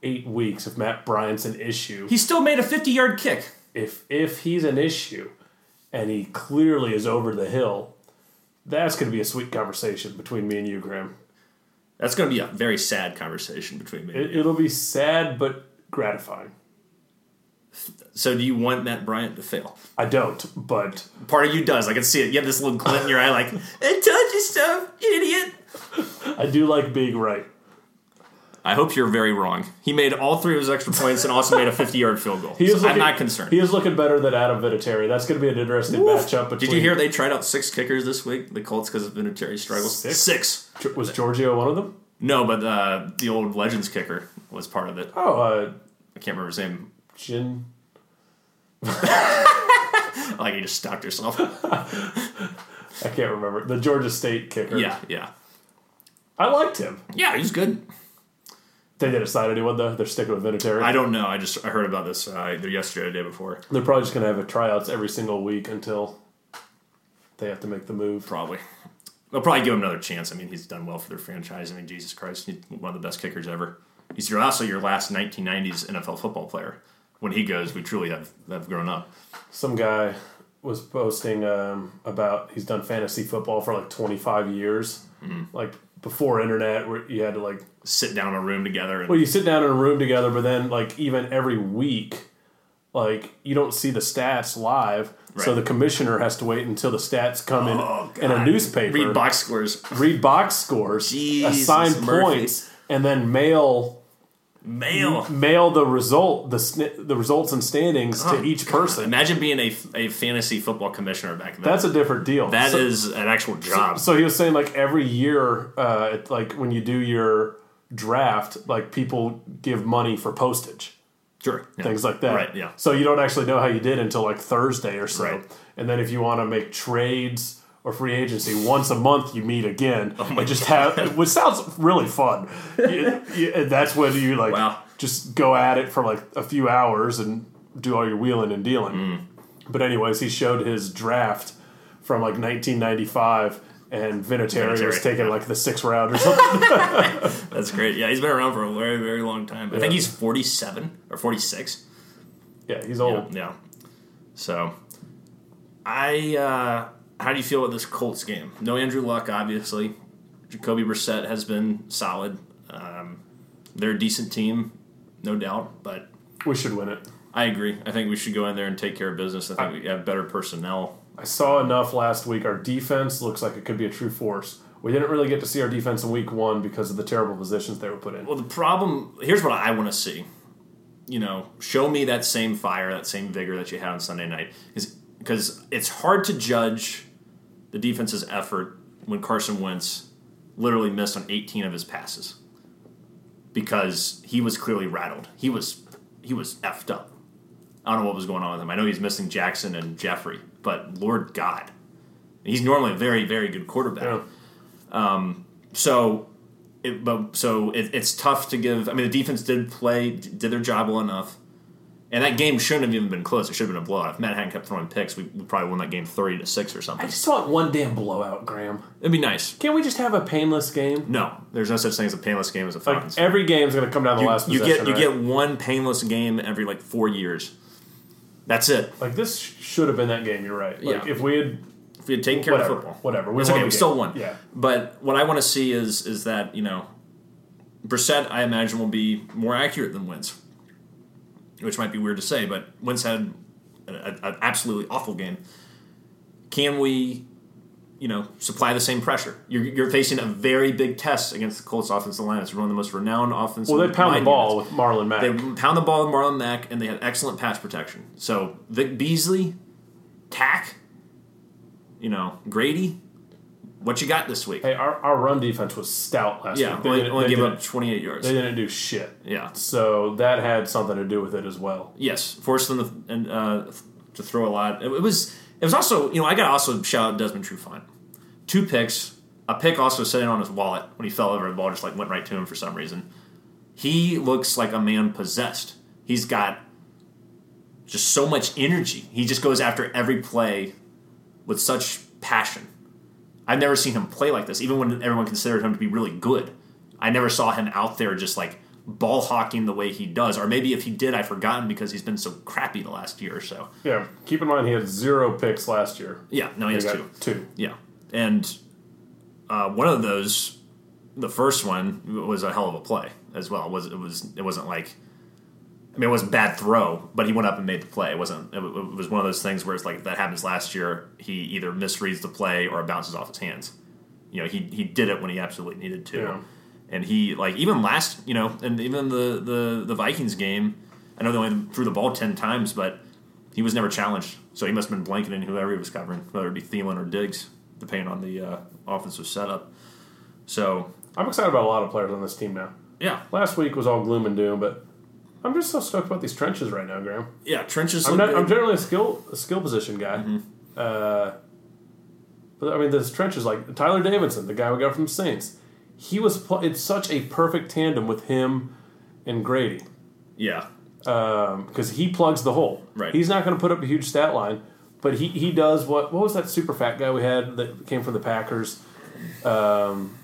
eight weeks if Matt Bryant's an issue. He still made a 50 yard kick. If if he's an issue, and he clearly is over the hill, that's going to be a sweet conversation between me and you, Graham. That's going to be a very sad conversation between me. and It, you. it'll be sad but gratifying. So, do you want Matt Bryant to fail? I don't, but Part of you does. I can see it. You have this little glint in your eye, like, [laughs] I told you so, idiot. I do like being right. I hope you're very wrong. He made all three of his extra points and also made a 50 yard field goal. [laughs] He is So I'm not concerned. He is looking better than Adam Vinatieri. That's going to be an interesting matchup. Between, Did you hear they tried out six kickers this week? The Colts because of Vinatieri's struggles. Six? Six. Was Giorgio one of them? No, but uh, the old Legends kicker was part of it. Oh, uh, I can't remember his name. Jin. [laughs] Like you just stopped yourself. [laughs] I can't remember the Georgia State kicker. yeah, yeah, I liked him. yeah. He's good. They didn't sign anyone though. They're sticking with Vinatieri. I don't know. I just I heard about this uh, either yesterday or the day before. They're probably just going to have a tryouts every single week until they have to make the move. Probably. They'll probably give him another chance. I mean, he's done well for their franchise. I mean, Jesus Christ, he's one of the best kickers ever. He's also your last 1990s NFL football player. When he goes, we truly have, have grown up. Some guy was posting um, about he's done fantasy football for like 25 years, Mm-hmm. like before internet, where you had to like Sit down in a room together. And, Well, you sit down in a room together, but then like even every week, like you don't see the stats live, so the commissioner has to wait until the stats come Oh, in in a newspaper. read box scores. read box scores, Jesus, assign Murphy. points, and then mail Mail. mail the result the the results and standings Oh, to each person. Imagine being a, a fantasy football commissioner back then. That's a different deal. That so, is an actual job. So he was saying like every year, uh, like when you do your draft, like people give money for postage, Sure. Yeah. things like that. Right. Yeah. So you don't actually know how you did until like Thursday or so. Right. And then if you want to make trades or free agency, once a month you meet again Oh and just have, which sounds really fun. You- you- and that's when you like Wow. just go at it for like a few hours and do all your wheeling and dealing. Mm. But anyways, he showed his draft from like 1995. And Vinatieri, was taking yeah. like the sixth round or something. [laughs] That's great. Yeah, he's been around for a very, very long time. I Yeah. think he's 47 or 46. yeah, he's Yeah. old. yeah. So, I, uh, how do you feel about this Colts game? No Andrew Luck, obviously. Jacoby Brissett has been solid. Um, they're a decent team, no doubt, but We should win it. I agree. I think we should go in there and take care of business. I think we have better personnel. I saw enough last week. Our defense looks like it could be a true force. We didn't really get to see our defense in week one because of the terrible positions they were put in. Well, the problem here's what I want to see. You know, show me that same fire, that same vigor that you had on Sunday night, because it's hard to judge the defense's effort when Carson Wentz literally missed on 18 of his passes because he was clearly rattled. He was he was effed up. I don't know what was going on with him. I know he's missing Jackson and Jeffery, but Lord God, he's normally a very very good quarterback. Yeah. Um, so, it, but so it, it's tough to give. I mean, the defense did play, did their job well enough, and that game shouldn't have even been close. It should have been a blowout. If Matt hadn't kept throwing picks, we, we probably won that game thirty to six or something. I just want one damn blowout, Graham. It'd be nice. Can't we just have a painless game? No, there's no such thing as a painless game as a Like Falcons. every game's going to come down to the you, last you get you right? get one painless game every like four years. That's it. like this should have been that game. You're right. Like Yeah. if we had If we had taken care whatever, of football, whatever, we It's okay. We game. still won. Yeah. But what I want to see is is that you know, Brissett I imagine will be more accurate than Wentz, which might be weird to say, but Wentz had an absolutely awful game. Can we, you know, supply the same pressure? You're, you're facing a very big test against the Colts offensive line. It's one of the most renowned offensive. Well, they pound the ball units. with Marlon Mack. They pound the ball with Marlon Mack, and they had excellent pass protection. So Vic Beasley, Takk, you know, Grady, what you got this week? hey, our, our run defense was stout last yeah, week. They only, only they gave up 28 yards. They didn't do shit. yeah. So that had something to do with it as well. Yes, forced them to, and, uh, to throw a lot. It, it was it was also you know I got to also shout out Desmond Trufant. Two picks, a pick also sitting on his wallet when he fell over. The ball just like went right to him for some reason. He looks like a man possessed. He's got just so much energy. He just goes after every play with such passion. I've never seen him play like this, even when everyone considered him to be really good. I never saw him out there just like ball hawking the way he does. Or maybe if he did, I've forgotten because he's been so crappy the last year or so. Yeah. Keep in mind he had zero picks last year. Yeah, no, he has got two. Two. Yeah, and uh, one of those, the first one was a hell of a play as well. It was it was it wasn't like. I mean, it wasn't a bad throw, but he went up and made the play. It wasn't. It, it was one of those things where it's like if that happens last year. He either misreads the play or it bounces off his hands. You know, he he did it when he absolutely needed to, Yeah. and he like even last you know, and even the the the Vikings game. I know they only threw the ball ten times, but he was never challenged, so he must have been blanketing whoever he was covering, whether it be Thielen or Diggs, depending on the uh, offensive setup. So I'm excited about a lot of players on this team now. yeah, Last week was all gloom and doom, but I'm just so stoked about these trenches right now, Graham. yeah, trenches. I'm, not. Mm-hmm. I'm generally a skill a skill position guy. Uh, but I mean, this trenches like Tyler Davison, the guy we got from the Saints. He was pl- it's such a perfect tandem with him and Grady yeah, because he plugs the hole. Right. He's not going to put up a huge stat line, but he, he does what what was that super fat guy we had that came from the Packers? Um,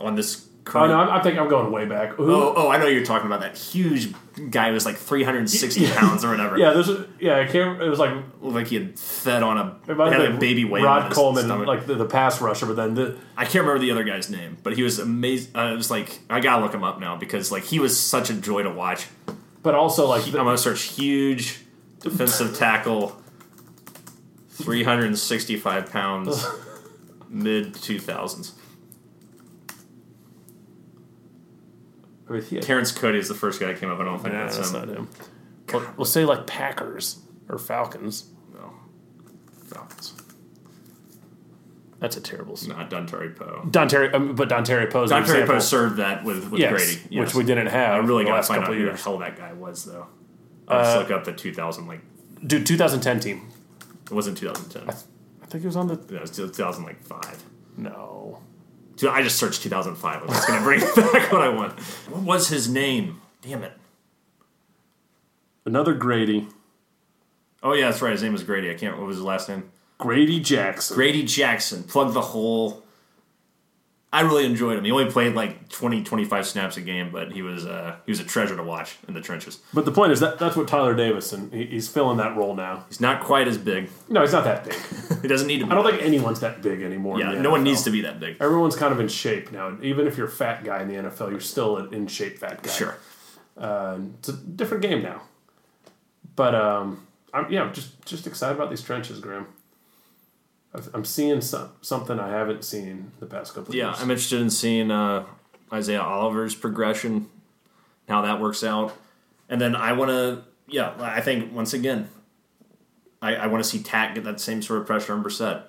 on this. Oh no, I'm, I think I'm going way back. Who- oh, oh, I know you're talking about that huge guy who was like 360 pounds or whatever. [laughs] yeah, there's a, yeah. I can't. It was like like he had fed on a, had a baby weight. Rod Coleman, stomach. like the, the pass rusher, but then the, I can't remember the other guy's name, but he was amazing. Uh, it was like I gotta look him up now because like he was such a joy to watch. but also like I'm gonna search huge defensive tackle, 365 pounds, [laughs] mid 2000s. I mean, he had- Terrence Cody is the first guy that came up. I don't think that's, that's him. not him. We'll, we'll say like Packers or Falcons. No. Falcons. That's a terrible. Not Dontari Poe. Dontari, um, but Dontari Poe's an Dontari example. Poe served that with, with yes, Grady. Yes. which we didn't have. I really the got to last find out couple who the years. hell that guy was, though. I'll just look up the 2000, like, Dude, 2010 team. it wasn't 2010. I think it was on the. It was 2005. No. So I just searched 2005. I'm just going to bring [laughs] back what I want. What was his name? Damn it. Another Grady. Oh, yeah, that's right. His name was Grady. I can't, what was his last name? Grady Jackson. Grady Jackson. Plug the hole. I really enjoyed him. He only played like 20, 25 snaps a game, but he was uh, he was a treasure to watch in the trenches. But the point is that that's what Tyler Davis and he, he's filling that role now. He's not quite as big. No, he's not that big. [laughs] He doesn't need to be. I don't think anyone's that big anymore. Yeah, no one needs to be that big. Everyone's kind of in shape now. Even if you're a fat guy in the NFL, you're still an in shape fat guy. Sure. Uh, it's a different game now. But um, I'm yeah, I'm just just excited about these trenches, Graham. I'm seeing some, something I haven't seen the past couple of Yeah, years. I'm interested in seeing uh, Isaiah Oliver's progression, how that works out, and then I want to. Yeah, I think once again, I, I want to see Takk get that same sort of pressure on Brissett.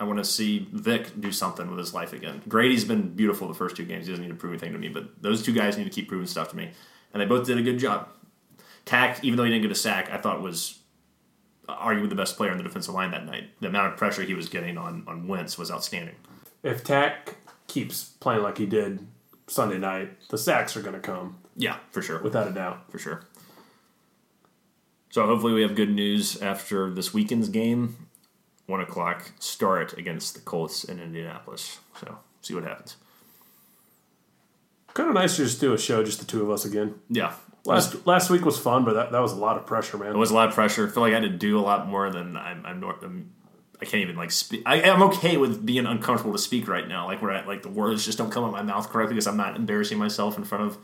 I want to see Vic do something with his life again. Grady's been beautiful the first two games. He doesn't need to prove anything to me, but those two guys need to keep proving stuff to me, and they both did a good job. Takk, even though he didn't get a sack, I thought was arguably the best player on the defensive line that night. The amount of pressure he was getting on on Wentz was outstanding. If Takk keeps playing like he did Sunday night, the sacks are going to come Yeah, for sure. without a doubt. for sure. So hopefully we have good news after this weekend's game. One o'clock start against the Colts in Indianapolis. So see what happens. Kind of nice to just do a show, just the two of us again. Yeah, Last last week was fun, but that, that was a lot of pressure, man. it was a lot of pressure. I feel like I had to do a lot more than I'm. I'm, nor- I'm I can't even like speak. I, I'm okay with being uncomfortable to speak right now. Like where I, like the words just don't come out of my mouth correctly because I'm not embarrassing myself in front of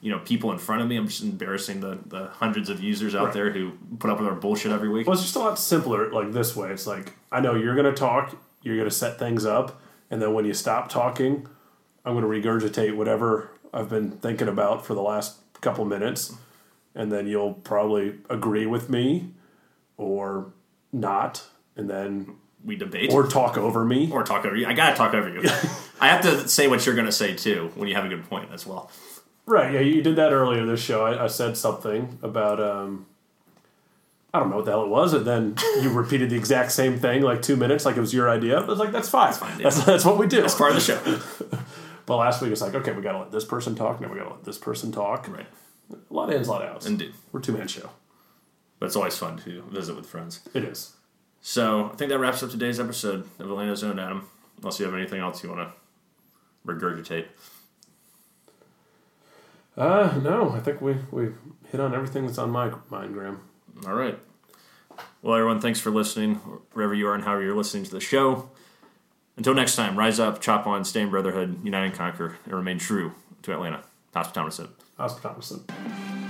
you know people in front of me. I'm just embarrassing the, the hundreds of users out Right. there who put up with our bullshit every week. Well, it's just a lot simpler like this way. It's like I know you're going to talk, you're going to set things up, and then when you stop talking, I'm going to regurgitate whatever I've been thinking about for the last couple minutes, and then you'll probably agree with me or not, and then we debate or talk over me. or talk over you. I gotta talk over you. [laughs] I have to say what you're gonna say too when you have a good point as well. Right? Yeah, you did that earlier this show. I, I said something about um, I don't know what the hell it was, and then you repeated the exact same thing like two minutes, like it was your idea. I was like, that's fine. That's fine, yeah. That's, that's what we do. It's part of the show. [laughs] But last week it's like, okay, we got to let this person talk. Now we got to let this person talk. right. A lot of ins, a lot of outs. Indeed. We're two man show. But it's always fun to visit with friends. It is. So I think that wraps up today's episode of Atlanta Zone, Adam. Unless you have anything else you want to regurgitate. Uh, no, I think we we hit on everything that's on my mind, Graham. All right. Well, everyone, thanks for listening, wherever you are and however you're listening to the show. Until next time, rise up, chop on, stay in brotherhood, unite and conquer, and remain true to Atlanta. Oscar Thomason.